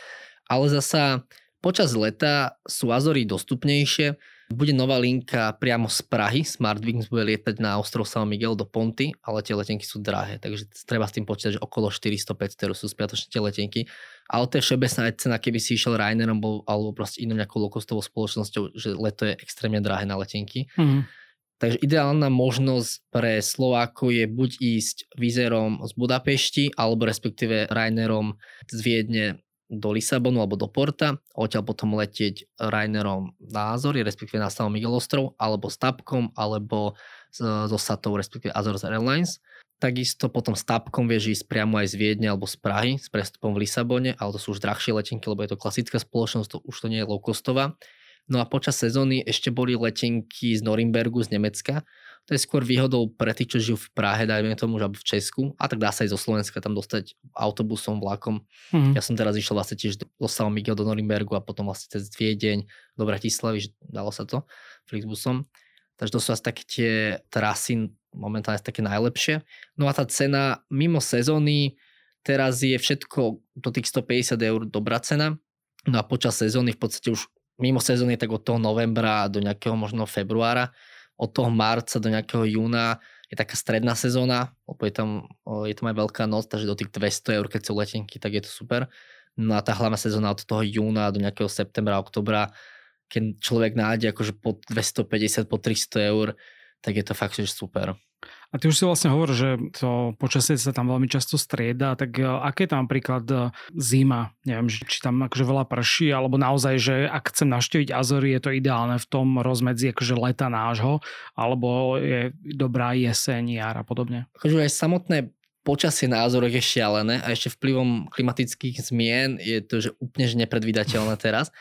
Ale zasa počas leta sú Azory dostupnejšie. Bude nová linka priamo z Prahy. Smartwings bude lietať na ostrov San Miguel do Ponty, ale tie letenky sú drahé, takže treba s tým počítať, že okolo 400-500 eur sú spiatočné tie letenky. Ale to je všeobecná cena, keby si išiel Rainerom alebo proste inou nejakou lokostovou spoločnosťou, že leto je extrémne drahé na letenky. Mm. Takže ideálna možnosť pre Slovákov je buď ísť vizerom z Budapešti, alebo respektíve Rainerom z Viedne do Lisabonu alebo do Porta, odtiaľ potom letieť Rainerom na Azory, respektíve na San Miguel alebo s Tapkom, alebo so Satou, respektíve Azores Airlines. Takisto potom s Tapkom vieš ísť priamo aj z Viedne alebo z Prahy s prestupom v Lisabone, ale to sú už drahšie letenky, lebo je to klasická spoločnosť, to už to nie je low costová. No a počas sezóny ešte boli letenky z Norimbergu z Nemecka, to je skôr výhodou pre tých, čo žijú v Prahe, dajme tomu, že v Česku, a tak dá sa aj zo Slovenska tam dostať autobusom, vlakom. Mm. Ja som teraz išiel vlastne tiež do Miguel do Norimbergu a potom vlastne cez Viedeň do Bratislavy, že dalo sa to Flixbusom. Takže to sú asi také tie trasy momentálne také najlepšie. No a tá cena mimo sezóny teraz je všetko do tých 150 eur dobrá cena. No a počas sezóny v podstate už mimo sezóny tak od toho novembra do nejakého možno februára od toho marca do nejakého júna je taká stredná sezóna, je tam, je tam aj veľká noc, takže do tých 200 eur, keď sú letenky, tak je to super. No a tá hlavná sezóna od toho júna do nejakého septembra, oktobra, keď človek nájde akože po 250, po 300 eur, tak je to fakt, že super. A ty už si vlastne hovoril, že to počasie sa tam veľmi často strieda, tak e, aké tam napríklad e, zima? Neviem, či tam akože veľa prší, alebo naozaj, že ak chcem navštíviť Azory, je to ideálne v tom rozmedzi akože leta nášho, alebo je dobrá jeseň, jar a podobne? Akože aj samotné počasie na Azoroch je šialené a ešte vplyvom klimatických zmien je to že úplne že nepredvídateľné teraz.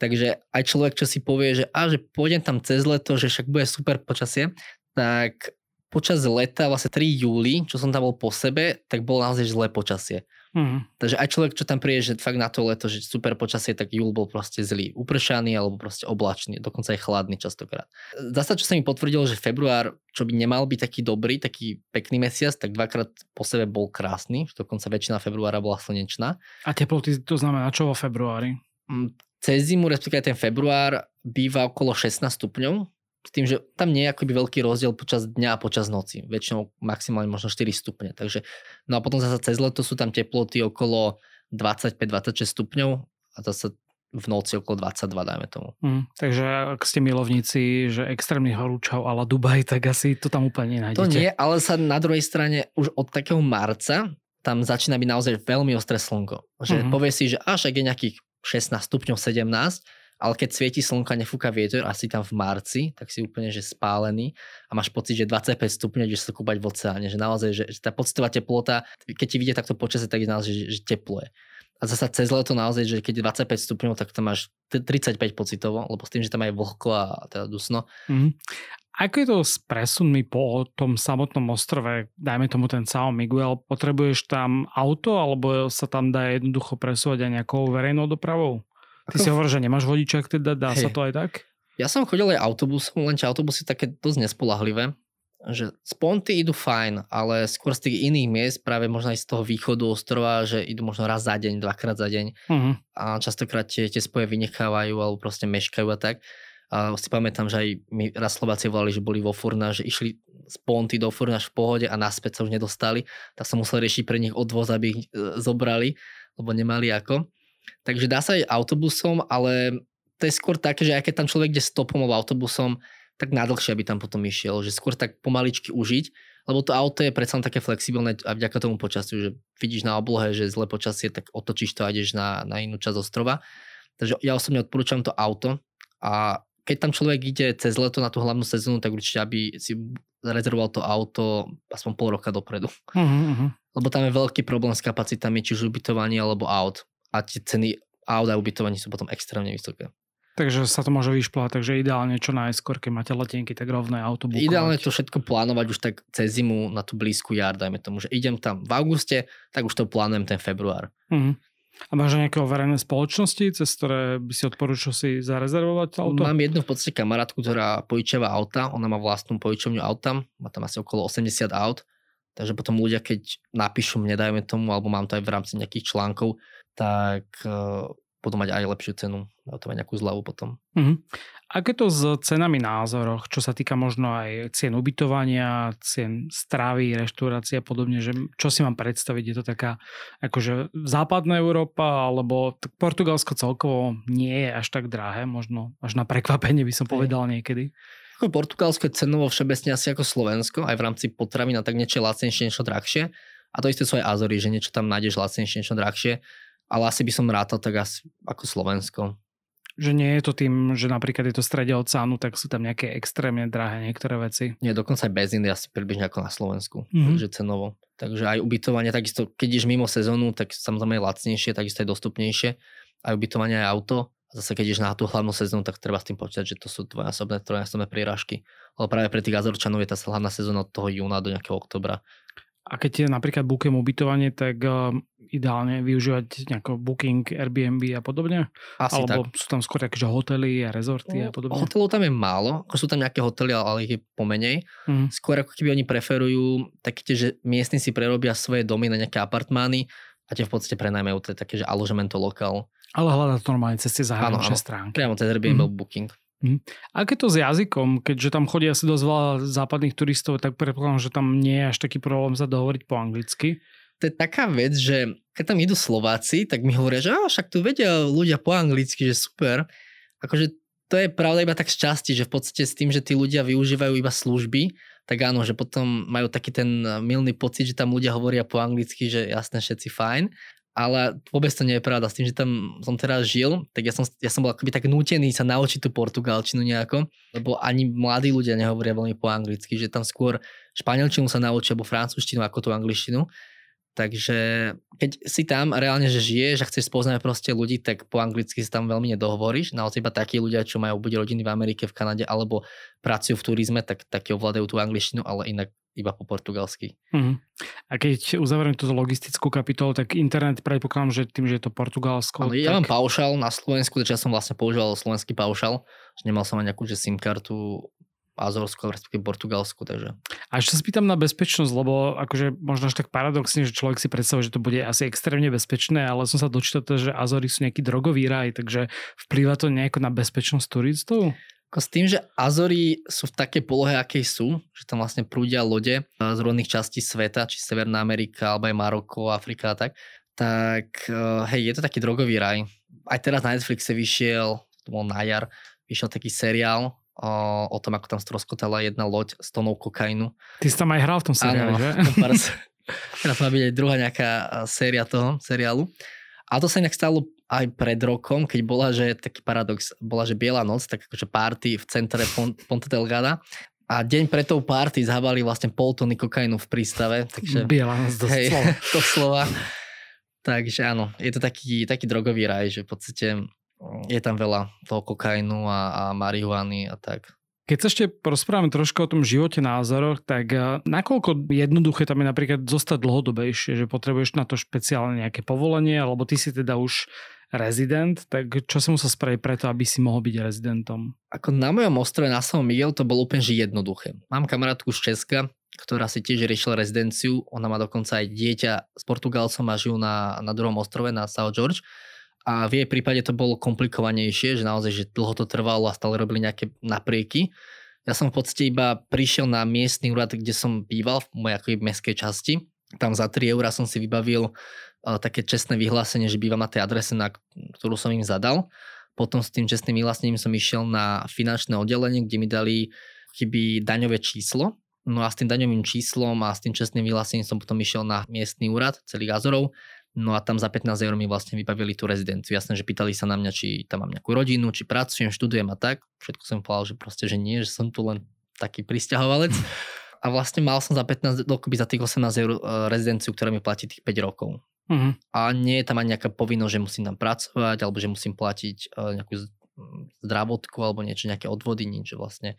Takže aj človek, čo si povie, že, a, že pôjdem tam cez leto, že však bude super počasie, tak počas leta, vlastne 3 júli, čo som tam bol po sebe, tak bolo naozaj zlé počasie. Mm. Takže aj človek, čo tam príde, že fakt na to leto, že super počasie, tak júl bol proste zlý. Upršaný alebo proste oblačný, dokonca aj chladný častokrát. Zasa, čo sa mi potvrdilo, že február, čo by nemal byť taký dobrý, taký pekný mesiac, tak dvakrát po sebe bol krásny, dokonca väčšina februára bola slnečná. A teploty to znamená čo vo februári? Mm, cez zimu, respektíve ten február, býva okolo 16 stupňov, s tým, že tam nie je akoby veľký rozdiel počas dňa a počas noci. Väčšinou maximálne možno 4 stupne. Takže, no a potom zase cez leto sú tam teploty okolo 25-26 stupňov a zase v noci okolo 22, dajme tomu. Mm, takže ak ste milovníci, že extrémny horúčav ala Dubaj, tak asi to tam úplne nenájdete. To nie, ale sa na druhej strane už od takého marca tam začína byť naozaj veľmi ostré slnko. Že mm-hmm. povie si, že až ak je nejakých 16 stupňov, 17, ale keď svieti slnka, nefúka vietor, asi tam v marci, tak si úplne že spálený a máš pocit, že 25 stupňov ideš sa kúpať v oceáne, že naozaj, že, že tá pocitová teplota, keď ti vidie takto počasie, tak je naozaj, že, že teplo. A zasa cez leto naozaj, že keď je 25 stupňov, tak tam máš 35 pocitovo, lebo s tým, že tam je vlhko a teda dusno. Mm. Ako je to s presunmi po tom samotnom ostrove, dajme tomu ten São Miguel, potrebuješ tam auto alebo sa tam dá jednoducho presúvať aj nejakou verejnou dopravou? Ty si hovoril, že nemáš vodičák, teda dá hey. sa to aj tak? Ja som chodil aj autobusom, len autobusy také dosť nespolahlivé. Že sponty idú fajn, ale skôr z tých iných miest, práve možno aj z toho východu ostrova, že idú možno raz za deň, dvakrát za deň. Uh-huh. A častokrát tie, tie spoje vynechávajú alebo proste meškajú a tak. A si pamätám, že aj mi raz Slováci volali, že boli vo Furna, že išli z Ponty do Furna v pohode a naspäť sa už nedostali. Tak som musel riešiť pre nich odvoz, aby ich e, zobrali, lebo nemali ako. Takže dá sa aj autobusom, ale to je skôr také, že aj keď tam človek ide stopom alebo autobusom, tak nadlhšie by tam potom išiel, že skôr tak pomaličky užiť, lebo to auto je predsa také flexibilné a vďaka tomu počasiu, že vidíš na oblohe, že zle počasie, tak otočíš to a ideš na, na inú časť ostrova. Takže ja osobne odporúčam to auto a keď tam človek ide cez leto na tú hlavnú sezónu, tak určite, aby si rezervoval to auto aspoň pol roka dopredu. Uh-huh. Lebo tam je veľký problém s kapacitami, či už ubytovanie alebo aut a tie ceny aut a ubytovaní sú potom extrémne vysoké. Takže sa to môže vyšplať, takže ideálne čo najskôr, keď máte letenky, tak rovné auto bukovať. Ideálne to všetko plánovať už tak cez zimu na tú blízku jar, dajme tomu, že idem tam v auguste, tak už to plánujem ten február. Mm. A máš nejaké overené spoločnosti, cez ktoré by si odporúčal si zarezervovať auto? Mám jednu v podstate kamarátku, ktorá požičiava auta, ona má vlastnú požičovňu auta, má tam asi okolo 80 aut, takže potom ľudia, keď napíšu mne, dajme tomu, alebo mám to aj v rámci nejakých článkov, tak uh, budú mať aj lepšiu cenu, to mať nejakú zľavu potom. Uh-huh. Aké to s cenami názoroch, čo sa týka možno aj cien ubytovania, cien stravy, reštaurácie a podobne, že čo si mám predstaviť, je to taká akože západná Európa, alebo Portugalsko celkovo nie je až tak drahé, možno až na prekvapenie by som povedal niekedy. Ako Portugalsko je cenovo všeobecne asi ako Slovensko, aj v rámci potravín a tak niečo lacnejšie, niečo drahšie. A to isté sú aj Azory, že niečo tam nájdeš lacnejšie, niečo drahšie. Ale asi by som rátal tak asi ako Slovensko. Že nie je to tým, že napríklad je to strede oceánu, tak sú tam nejaké extrémne drahé niektoré veci. Nie, dokonca aj benzín je asi približne ako na Slovensku, mm-hmm. takže cenovo. Takže aj ubytovanie, takisto, keď ideš mimo sezónu, tak samozrejme je lacnejšie, takisto je dostupnejšie. Aj ubytovanie, aj auto. A zase keď ideš na tú hlavnú sezónu, tak treba s tým počítať, že to sú dvojnásobné, trojnásobné príražky. Ale práve pre tých Azorčanov je tá hlavná sezóna od toho júna do nejakého oktobra. A keď je napríklad bookujem ubytovanie, tak uh, ideálne využívať nejako booking, Airbnb a podobne? Asi Alebo tak. sú tam skôr akože hotely a rezorty a podobne? Hotelov tam je málo, ako sú tam nejaké hotely, ale ich je pomenej. Mm. Skôr ako keby oni preferujú také, že miestni si prerobia svoje domy na nejaké apartmány a tie v podstate prenajmajú, to je také, že aložemento lokál. Ale hľadá to normálne cez tie zahraničné stránky. Priamo cez Airbnb Mhm. booking. Aké to s jazykom? Keďže tam chodí asi dosť veľa západných turistov, tak predpokladám, že tam nie je až taký problém sa dohovoriť po anglicky. To je taká vec, že keď tam idú Slováci, tak mi hovoria, že však tu vedia ľudia po anglicky, že super. Akože to je pravda iba tak z časti, že v podstate s tým, že tí ľudia využívajú iba služby, tak áno, že potom majú taký ten milný pocit, že tam ľudia hovoria po anglicky, že jasné, všetci fajn ale vôbec to nie je pravda. S tým, že tam som teraz žil, tak ja som, ja som bol akoby tak nútený sa naučiť tú portugalčinu nejako, lebo ani mladí ľudia nehovoria veľmi po anglicky, že tam skôr španielčinu sa naučia, alebo francúzštinu ako tú angličtinu. Takže keď si tam reálne, že žiješ a chceš spoznať proste ľudí, tak po anglicky si tam veľmi nedohovoríš. Naozaj iba takí ľudia, čo majú buď rodiny v Amerike, v Kanade, alebo pracujú v turizme, tak takí ovládajú tú angličtinu, ale inak iba po portugalsky. Uh-huh. A keď uzavriem túto logistickú kapitolu, tak internet predpokladám, že tým, že je to Portugalsko. Ale tak... ja mám paušal na Slovensku, takže ja som vlastne používal slovenský paušal, že nemal som ani nejakú že SIM kartu Azorsku, respektíve Portugalsku, takže. A ešte sa spýtam na bezpečnosť, lebo akože možno až tak paradoxne, že človek si predstavuje, že to bude asi extrémne bezpečné, ale som sa dočítal, že Azory sú nejaký drogový raj, takže vplýva to nejako na bezpečnosť turistov? Ako s tým, že Azory sú v takej polohe, akej sú, že tam vlastne prúdia lode z rôznych častí sveta, či Severná Amerika, alebo aj Maroko, Afrika a tak, tak hej, je to taký drogový raj. Aj teraz na Netflixe vyšiel, to bol na jar, vyšiel taký seriál o, o tom, ako tam stroskotala jedna loď s tonou kokainu. Ty si tam aj hral v tom seriáli, že? Teraz má byť aj druhá nejaká séria toho seriálu. A to sa inak stalo aj pred rokom, keď bola, že taký paradox, bola, že Biela noc, tak akože party v centre Ponte Delgada a deň pred tou party zhábali vlastne pol tony kokainu v prístave. Takže, Biela noc, hej, to slova. Takže áno, je to taký, taký drogový raj, že v podstate je tam veľa toho kokainu a, a marihuany a tak. Keď sa ešte porozprávame trošku o tom živote názoroch, tak nakoľko jednoduché tam je napríklad zostať dlhodobejšie, že potrebuješ na to špeciálne nejaké povolenie, alebo ty si teda už rezident, tak čo sa musel spraviť preto, aby si mohol byť rezidentom? Ako na mojom ostrove na San Miguel to bolo úplne jednoduché. Mám kamarátku z Česka, ktorá si tiež riešila rezidenciu, ona má dokonca aj dieťa s Portugalcom a žijú na, na druhom ostrove, na South George a v jej prípade to bolo komplikovanejšie, že naozaj, že dlho to trvalo a stále robili nejaké naprieky. Ja som v podstate iba prišiel na miestny úrad, kde som býval, v mojej mestskej časti. Tam za 3 eurá som si vybavil také čestné vyhlásenie, že bývam na tej adrese, na ktorú som im zadal. Potom s tým čestným vyhlásením som išiel na finančné oddelenie, kde mi dali chyby daňové číslo. No a s tým daňovým číslom a s tým čestným vyhlásením som potom išiel na miestny úrad celých Azorov No a tam za 15 eur mi vlastne vybavili tú rezidenciu. Jasné, že pýtali sa na mňa, či tam mám nejakú rodinu, či pracujem, študujem a tak. Všetko som povedal, že proste, že nie, že som tu len taký pristahovalec. A vlastne mal som za 15, dokopy za tých 18 eur rezidenciu, ktorá mi platí tých 5 rokov. Uh-huh. A nie je tam ani nejaká povinnosť, že musím tam pracovať, alebo že musím platiť nejakú zdravotku, alebo niečo, nejaké odvody, nič, vlastne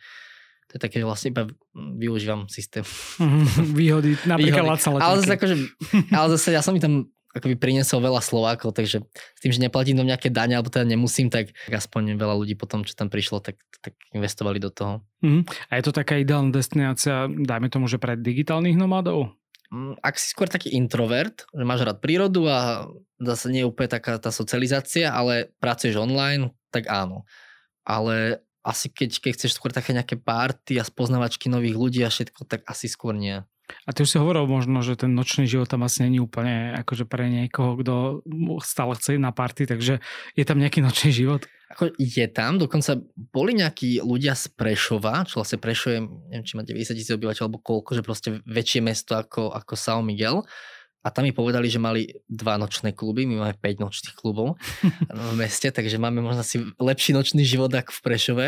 to je také, že vlastne iba využívam systém. Uh-huh. Výhody, napríklad Výhody. Ale zase, akože, ale zase ja som mi tam akoby priniesol veľa Slovákov, takže s tým, že neplatím do nejaké dane, alebo teda nemusím, tak aspoň veľa ľudí potom, čo tam prišlo, tak, tak investovali do toho. Mm. A je to taká ideálna destinácia, dajme tomu, že pre digitálnych nomadov? Mm, ak si skôr taký introvert, že máš rád prírodu a zase nie je úplne taká tá socializácia, ale pracuješ online, tak áno. Ale asi keď, keď chceš skôr také nejaké párty a spoznávačky nových ľudí a všetko, tak asi skôr nie. A ty už si hovoril možno, že ten nočný život tam asi není úplne akože pre niekoho, kto stále chce na party, takže je tam nejaký nočný život? Ako je tam, dokonca boli nejakí ľudia z Prešova, čo vlastne Prešov je, neviem, či má 90 tisíc obyvateľov alebo koľko, že proste väčšie mesto ako, ako São Miguel. A tam mi povedali, že mali dva nočné kluby, my máme 5 nočných klubov v meste, takže máme možno si lepší nočný život ako v Prešove.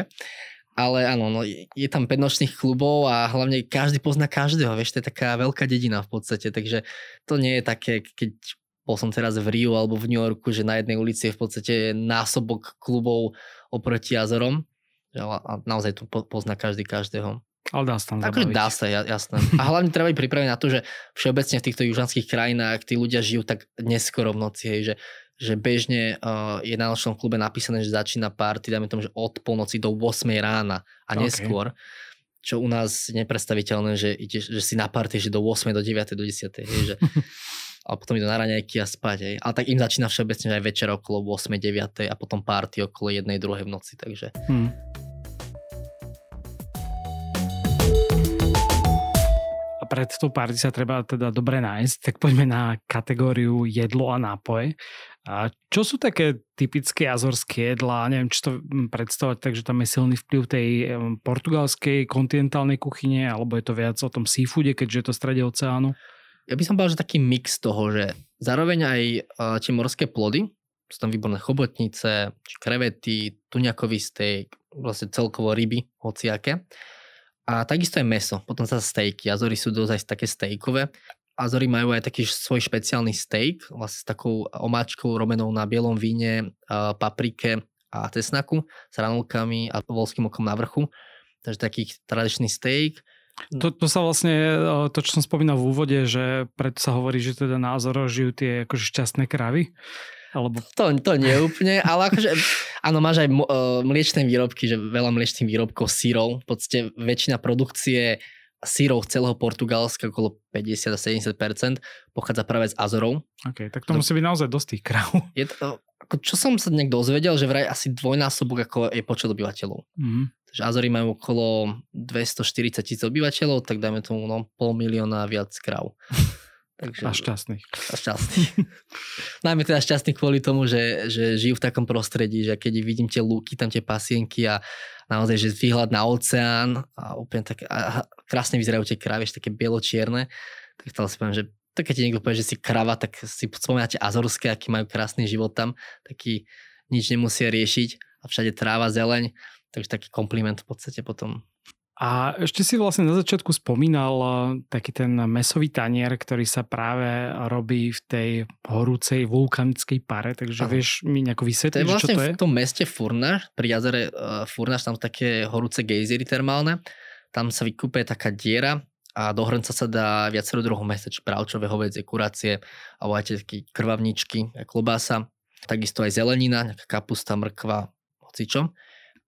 Ale áno, no, je tam 5 nočných klubov a hlavne každý pozná každého, vieš, to je taká veľká dedina v podstate, takže to nie je také, keď bol som teraz v Riu alebo v New Yorku, že na jednej ulici je v podstate násobok klubov oproti jazorom a naozaj tu pozná každý každého. Ale dá sa tam Takže dá sa, jasné. A hlavne treba byť pripravený na to, že všeobecne v týchto južanských krajinách tí ľudia žijú tak neskoro v noci, hej, že že bežne uh, je na našom klube napísané, že začína party, dáme tomu, že od polnoci do 8 rána a neskôr. Okay. Čo u nás je nepredstaviteľné, že, ideš, že si na party, že do 8, do 9, do 10. Hej, že, a potom idú na raňajky a spať. Hej. Ale tak im začína všeobecne aj večer okolo 8, 9 a potom party okolo 1, 2 v noci. Takže hmm. pred tou party sa treba teda dobre nájsť, tak poďme na kategóriu jedlo a nápoje. A čo sú také typické azorské jedlá? Neviem, či to hm, predstavovať tak, že tam je silný vplyv tej hm, portugalskej kontinentálnej kuchyne, alebo je to viac o tom seafoode, keďže je to strede oceánu? Ja by som povedal, že taký mix toho, že zároveň aj tie morské plody, sú tam výborné chobotnice, krevety, tuňakový steak, vlastne celkovo ryby, hociaké. A takisto je meso, potom sa stejky. Azory sú dosť také stejkové. Azory majú aj taký svoj špeciálny steak, vlastne s takou omáčkou robenou na bielom víne, paprike a cesnaku s ranolkami a volským okom na vrchu. Takže taký tradičný steak. To, to sa vlastne, to čo som spomínal v úvode, že preto sa hovorí, že teda na Azoro žijú tie akože šťastné kravy. Alebo... To, to nie úplne, ale akože, áno, máš aj uh, mliečné výrobky, že veľa mliečných výrobkov, sírov, v podstate väčšina produkcie sírov z celého Portugalska, okolo 50-70%, pochádza práve z Azorov. Ok, tak to musí byť naozaj dosť tých kráv. Je to, ako čo som sa niekto dozvedel, že vraj asi dvojnásobok ako je počet obyvateľov. Mm-hmm. Takže Azory majú okolo 240 tisíc obyvateľov, tak dajme tomu no, pol milióna viac kráv. Takže, a šťastných. A šťastných. Najmä teda šťastných kvôli tomu, že, že žijú v takom prostredí, že keď vidím tie lúky, tam tie pasienky a naozaj, že výhľad na oceán a úplne tak a krásne vyzerajú tie kravy, také bielo-čierne, tak stále si poviem, že tak keď ti niekto povie, že si krava, tak si spomínate Azorské, aký majú krásny život tam, taký nič nemusia riešiť a všade tráva, zeleň, takže taký kompliment v podstate potom. A ešte si vlastne na začiatku spomínal eh, taký ten mesový tanier, ktorý sa práve robí v tej horúcej vulkanickej pare, takže Aha. vieš mi nejako vysvetliť, to je vlastne čo to je? v tom meste Furnáš, pri jazere uh, Furnáš, tam sú také horúce gejzery termálne, tam sa vykúpe taká diera a do hrnca sa dá viacero druhov mesa, či bravčové, hovedzie, kuracie, alebo aj také krvavničky, klobása, takisto aj zelenina, nejaká kapusta, mrkva, hocičo.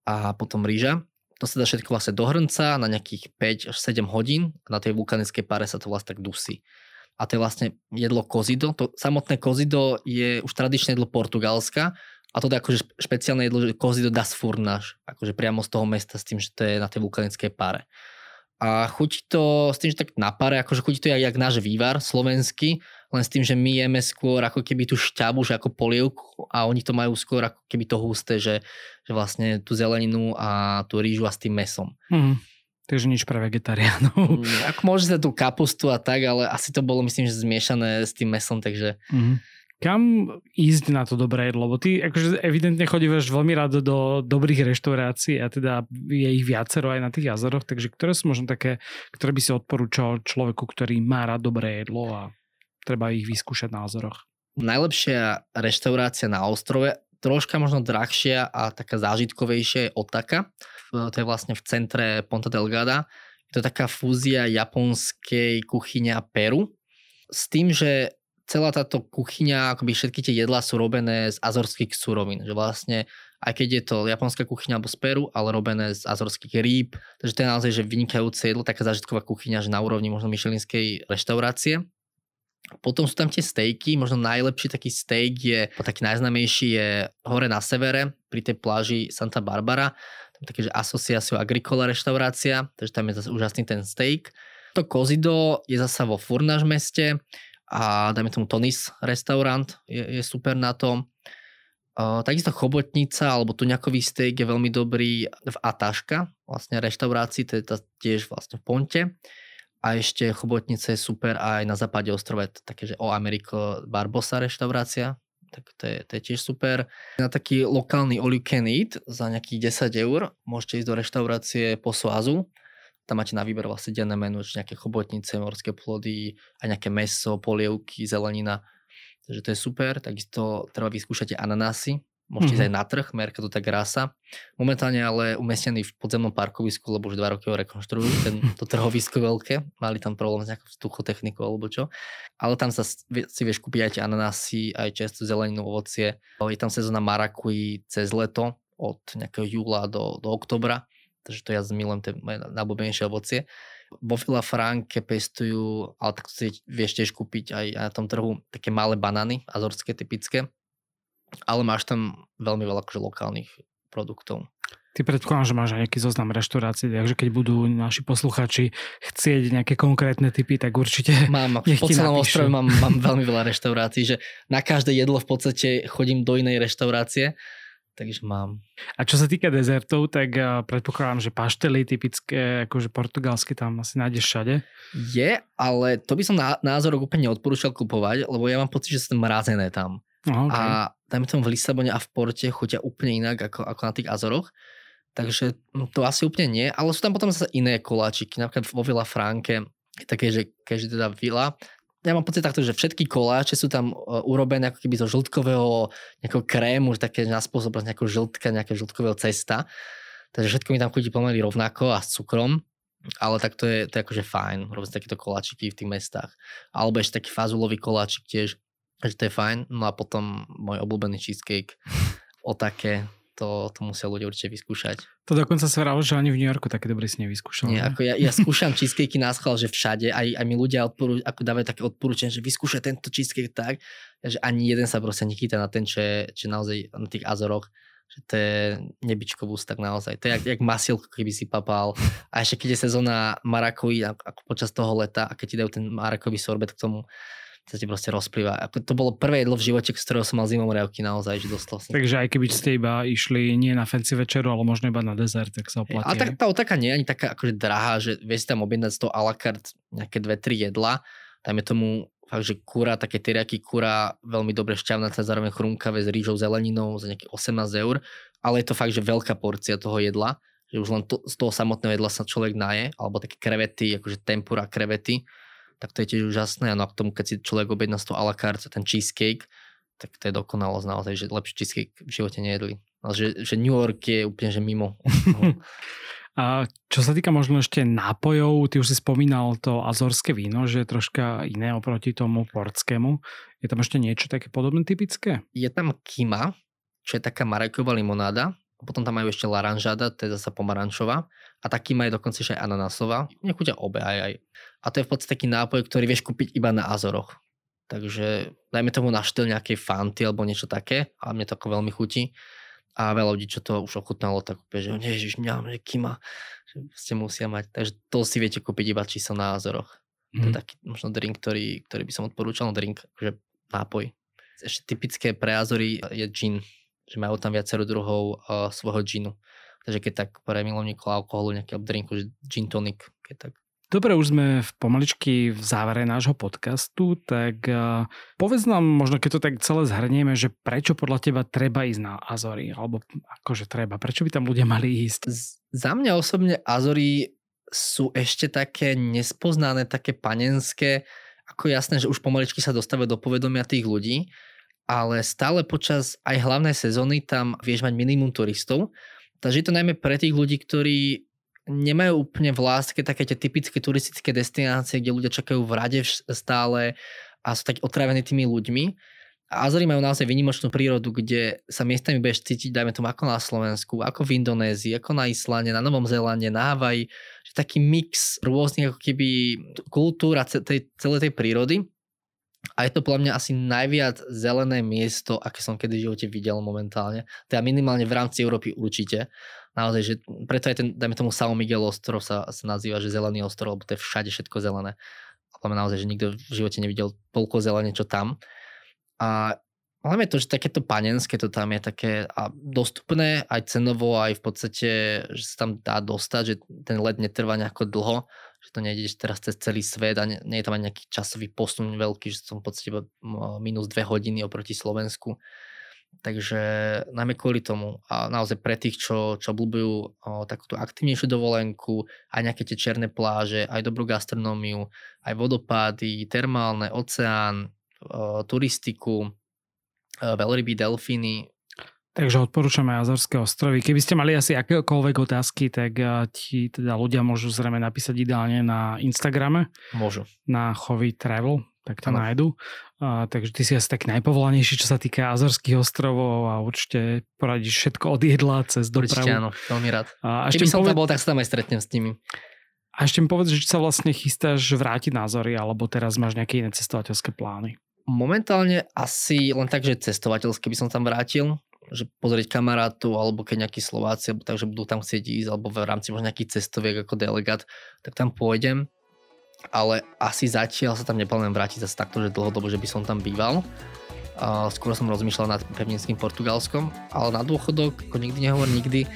A potom rýža. To sa dá všetko vlastne do hrnca na nejakých 5 až 7 hodín. Na tej vulkanickej pare sa to vlastne tak dusí. A to je vlastne jedlo kozido. To samotné kozido je už tradičné jedlo Portugalska a to je akože špeciálne jedlo, že kozido das furnáš, akože priamo z toho mesta s tým, že to je na tej vulkanickej pare. A chutí to s tým, že tak na pare, akože chutí to jak, jak náš vývar slovenský, len s tým, že my jeme skôr ako keby tú šťabu, že ako polievku a oni to majú skôr ako keby to husté, že, že vlastne tú zeleninu a tú rýžu a s tým mesom. Mm. Takže nič pre vegetariánov. Mm, ako môže sa tú kapustu a tak, ale asi to bolo myslím, že zmiešané s tým mesom, takže... Mm. Kam ísť na to dobré jedlo? Lebo ty akože evidentne chodíš veľmi rád do dobrých reštaurácií a teda je ich viacero aj na tých jazoroch, takže ktoré sú možno také, ktoré by si odporúčal človeku, ktorý má rád dobré jedlo a treba ich vyskúšať na jazoroch? Najlepšia reštaurácia na ostrove, troška možno drahšia a taká zážitkovejšia je Otaka. To je vlastne v centre Ponta Delgada. Je to taká fúzia japonskej kuchyne a Peru. S tým, že celá táto kuchyňa, akoby všetky tie jedlá sú robené z azorských surovín. Že vlastne, aj keď je to japonská kuchyňa alebo z Peru, ale robené z azorských rýb. Takže to je naozaj že vynikajúce jedlo, taká zážitková kuchyňa, že na úrovni možno myšelinskej reštaurácie. Potom sú tam tie stejky, možno najlepší taký steak je, taký najznamejší je hore na severe, pri tej pláži Santa Barbara, tam také, že Asociacio Agricola reštaurácia, takže tam je zase úžasný ten steak. To kozido je zasa vo Furnáž meste a dajme tomu Tonis restaurant je, je super na tom. Uh, takisto chobotnica alebo tuňakový steak je veľmi dobrý v Ataška, vlastne reštaurácii, to je tiež vlastne v Ponte a ešte chobotnice je super aj na západe ostrova, také, že o Ameriko Barbosa reštaurácia, tak to je, to je tiež super. Na taký lokálny all you can eat za nejakých 10 eur môžete ísť do reštaurácie po Suazu. Tam máte na výber vlastne denné menu, nejaké chobotnice, morské plody a nejaké meso, polievky, zelenina. Takže to je super. Takisto treba vyskúšať ananásy, Môžete mm-hmm. ísť aj na trh, Mercato Grasa. Momentálne ale umiestnený v podzemnom parkovisku, lebo už dva roky ho rekonštruujú, ten, to trhovisko veľké. Mali tam problém s nejakou vzduchotechnikou alebo čo. Ale tam sa si vieš kúpiť aj ananásy, aj čerstvú zeleninu, ovocie. Je tam sezóna marakuji cez leto od nejakého júla do, do oktobra. Takže to ja zmilujem, to je moje najblúbenejšie ovocie. Vo Vila Franke pestujú, ale tak si vieš tiež kúpiť aj, na tom trhu také malé banány, azorské typické ale máš tam veľmi veľa akože lokálnych produktov. Ty predpokladám, že máš aj nejaký zoznam reštaurácií, takže keď budú naši posluchači chcieť nejaké konkrétne typy, tak určite Mám, po celom ostrove mám, mám veľmi veľa reštaurácií, že na každé jedlo v podstate chodím do inej reštaurácie, takže mám. A čo sa týka dezertov, tak predpokladám, že paštely typické, akože portugalské tam asi nájdeš všade. Je, ale to by som na názorok úplne neodporúčal kupovať, lebo ja mám pocit, že sú mrazené tam. Oh, okay. A dajme tomu v Lisabone a v Porte chutia úplne inak ako, ako na tých Azoroch. Takže hm, to asi úplne nie, ale sú tam potom zase iné koláčiky, napríklad vo Vila Franke, také, že keďže teda Vila, ja mám pocit takto, že všetky koláče sú tam uh, urobené ako keby zo žltkového nejakého krému, také na spôsob nejakého žltka, nejakého žltkového cesta. Takže všetko mi tam chutí pomaly rovnako a s cukrom. Ale tak to je, to je akože fajn, robiť takéto koláčiky v tých mestách. Alebo ešte taký fazulový koláčik tiež že to je fajn. No a potom môj obľúbený cheesecake o také, to, to musia ľudia určite vyskúšať. To dokonca sa vralo, že ani v New Yorku také dobrý si nevyskúšal. Nie, ako ja, ja skúšam cheesecakey na schvál, že všade, aj, aj mi ľudia odporú, ako dávajú také odporúčanie, že vyskúšaj tento cheesecake tak, že ani jeden sa proste nechytá na ten, čo je, čo je naozaj na tých Azoroch že to je nebičkovú tak naozaj. To je jak, jak masilko, keby si papal. A ešte keď je sezóna marakoví, ako počas toho leta, a keď ti dajú ten marakový sorbet k tomu, sa ti proste rozplýva. Ako to bolo prvé jedlo v živote, z ktorého som mal riavky naozaj, že dostal som. Takže aj keby ste iba išli nie na fancy večeru, ale možno iba na dezert, tak sa oplatí. A tak tá otaka nie je ani taká akože drahá, že vieš tam objednať z toho a la carte nejaké dve, tri jedla. Je tomu fakt, že kura, také tyriaky kura, veľmi dobre šťavnaté, zároveň chrumkavé s rýžou, zeleninou za nejakých 18 eur, ale je to fakt, že veľká porcia toho jedla, že už len to, z toho samotného jedla sa človek naje, alebo také krevety, akože tempura krevety, tak to je tiež úžasné. A no a k tomu, keď si človek objedná z toho a la carte ten cheesecake, tak to je dokonalosť naozaj, že lepší cheesecake v živote nejedli. Ale že, že New York je úplne že mimo. A čo sa týka možno ešte nápojov, ty už si spomínal to azorské víno, že je troška iné oproti tomu portskému. Je tam ešte niečo také podobné typické? Je tam kima, čo je taká marajková limonáda. Potom tam majú ešte laranžada, to je zase pomarančová. A taký je dokonca aj ananásová. Nechutia obe aj aj. A to je v podstate taký nápoj, ktorý vieš kúpiť iba na Azoroch. Takže dajme tomu na štýl nejakej fanty alebo niečo také. A mne to ako veľmi chutí. A veľa ľudí, čo to už ochutnalo, tak úplne, že ježiš, mňa, že kima, že ste musia mať. Takže to si viete kúpiť iba čisto na Azoroch. Mm. To je mhm. taký možno drink, ktorý, ktorý by som odporúčal. No drink, že nápoj. Ešte typické pre Azory je gin, že majú tam viacero druhov uh, svojho ginu. Takže keď tak pre milovníkov alkoholu, nejaký drinku, že gin tonic, keď tak. Dobre, už sme v pomaličky v závere nášho podcastu, tak uh, povedz nám, možno keď to tak celé zhrnieme, že prečo podľa teba treba ísť na Azory, alebo akože treba, prečo by tam ľudia mali ísť? Z, za mňa osobne Azory sú ešte také nespoznané, také panenské, ako jasné, že už pomaličky sa dostávajú do povedomia tých ľudí, ale stále počas aj hlavnej sezóny tam vieš mať minimum turistov, takže je to najmä pre tých ľudí, ktorí nemajú úplne v láske také tie typické turistické destinácie, kde ľudia čakajú v rade stále a sú tak otrávení tými ľuďmi. A Azory majú naozaj vynimočnú prírodu, kde sa miestami budeš cítiť, dajme tomu, ako na Slovensku, ako v Indonézii, ako na Islande, na Novom Zélande, na Havaji, taký mix rôznych ako keby kultúr a tej, celej tej prírody. A je to podľa mňa asi najviac zelené miesto, aké som kedy v živote videl momentálne. Teda minimálne v rámci Európy určite. Naozaj, že preto aj ten, dajme tomu São Miguel ostrov sa, sa nazýva, že zelený ostrov, lebo to je všade všetko zelené. A podľa naozaj, že nikto v živote nevidel toľko zelene, čo tam. A hlavne to, že takéto panenské to tam je také a dostupné aj cenovo, aj v podstate, že sa tam dá dostať, že ten let netrvá nejako dlho že to nejde teraz cez celý svet a nie, nie je tam ani nejaký časový posun veľký, že som v podstate minus dve hodiny oproti Slovensku. Takže najmä kvôli tomu a naozaj pre tých, čo, čo obľúbujú takúto aktivnejšiu dovolenku, aj nejaké tie černé pláže, aj dobrú gastronómiu, aj vodopády, termálne, oceán, o, turistiku, veľryby, delfíny, Takže odporúčame Azorské ostrovy. Keby ste mali asi akékoľvek otázky, tak eh, ti teda ľudia môžu zrejme napísať ideálne na Instagrame. Môžu. Na Chovy Travel, tak to ano. nájdu. A, takže ty si asi tak najpovolanejší, čo sa týka Azorských ostrovov a určite poradíš všetko od jedla cez dopravu. Určite áno, veľmi rád. A Keby som poved... tam bol, tak sa tam aj stretnem s nimi. A ešte mi povedz, že či sa vlastne chystáš vrátiť na Azory, alebo teraz máš nejaké iné cestovateľské plány? Momentálne asi len tak, že cestovateľské by som tam vrátil že pozrieť kamarátov, alebo keď nejakí Slováci, alebo takže budú tam chcieť ísť, alebo v rámci možno nejaký cestoviek ako delegát, tak tam pôjdem. Ale asi zatiaľ sa tam neplánujem vrátiť zase takto, že dlhodobo, že by som tam býval. Uh, skôr som rozmýšľal nad pevninským Portugalskom, ale na dôchodok, ako nikdy nehovor nikdy,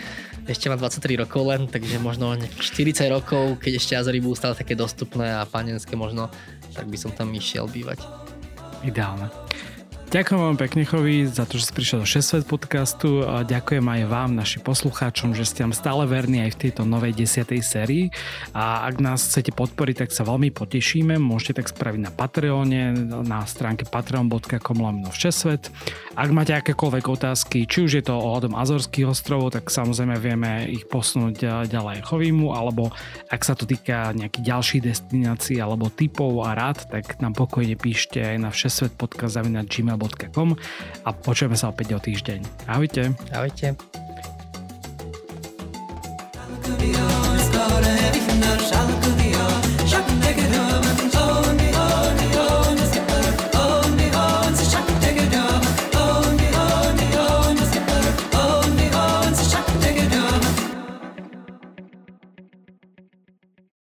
ešte má 23 rokov len, takže možno 40 rokov, keď ešte Azory budú stále také dostupné a panenské možno, tak by som tam išiel bývať. Ideálne. Ďakujem vám pekne, Chovi, za to, že si prišiel do 6 Svet podcastu a ďakujem aj vám, naši poslucháčom, že ste nám stále verní aj v tejto novej 10. sérii a ak nás chcete podporiť, tak sa veľmi potešíme. Môžete tak spraviť na Patreone, na stránke patreon.com lomeno Všesvet. Ak máte akékoľvek otázky, či už je to ohľadom Azorských ostrovov, tak samozrejme vieme ich posunúť ďalej Chovimu, alebo ak sa to týka nejakých ďalších destinácií alebo typov a rád, tak nám pokojne píšte aj na Všesvet podcast zavináčslobodka.com a počujeme sa opäť o týždeň. Ahojte. Ahojte. Could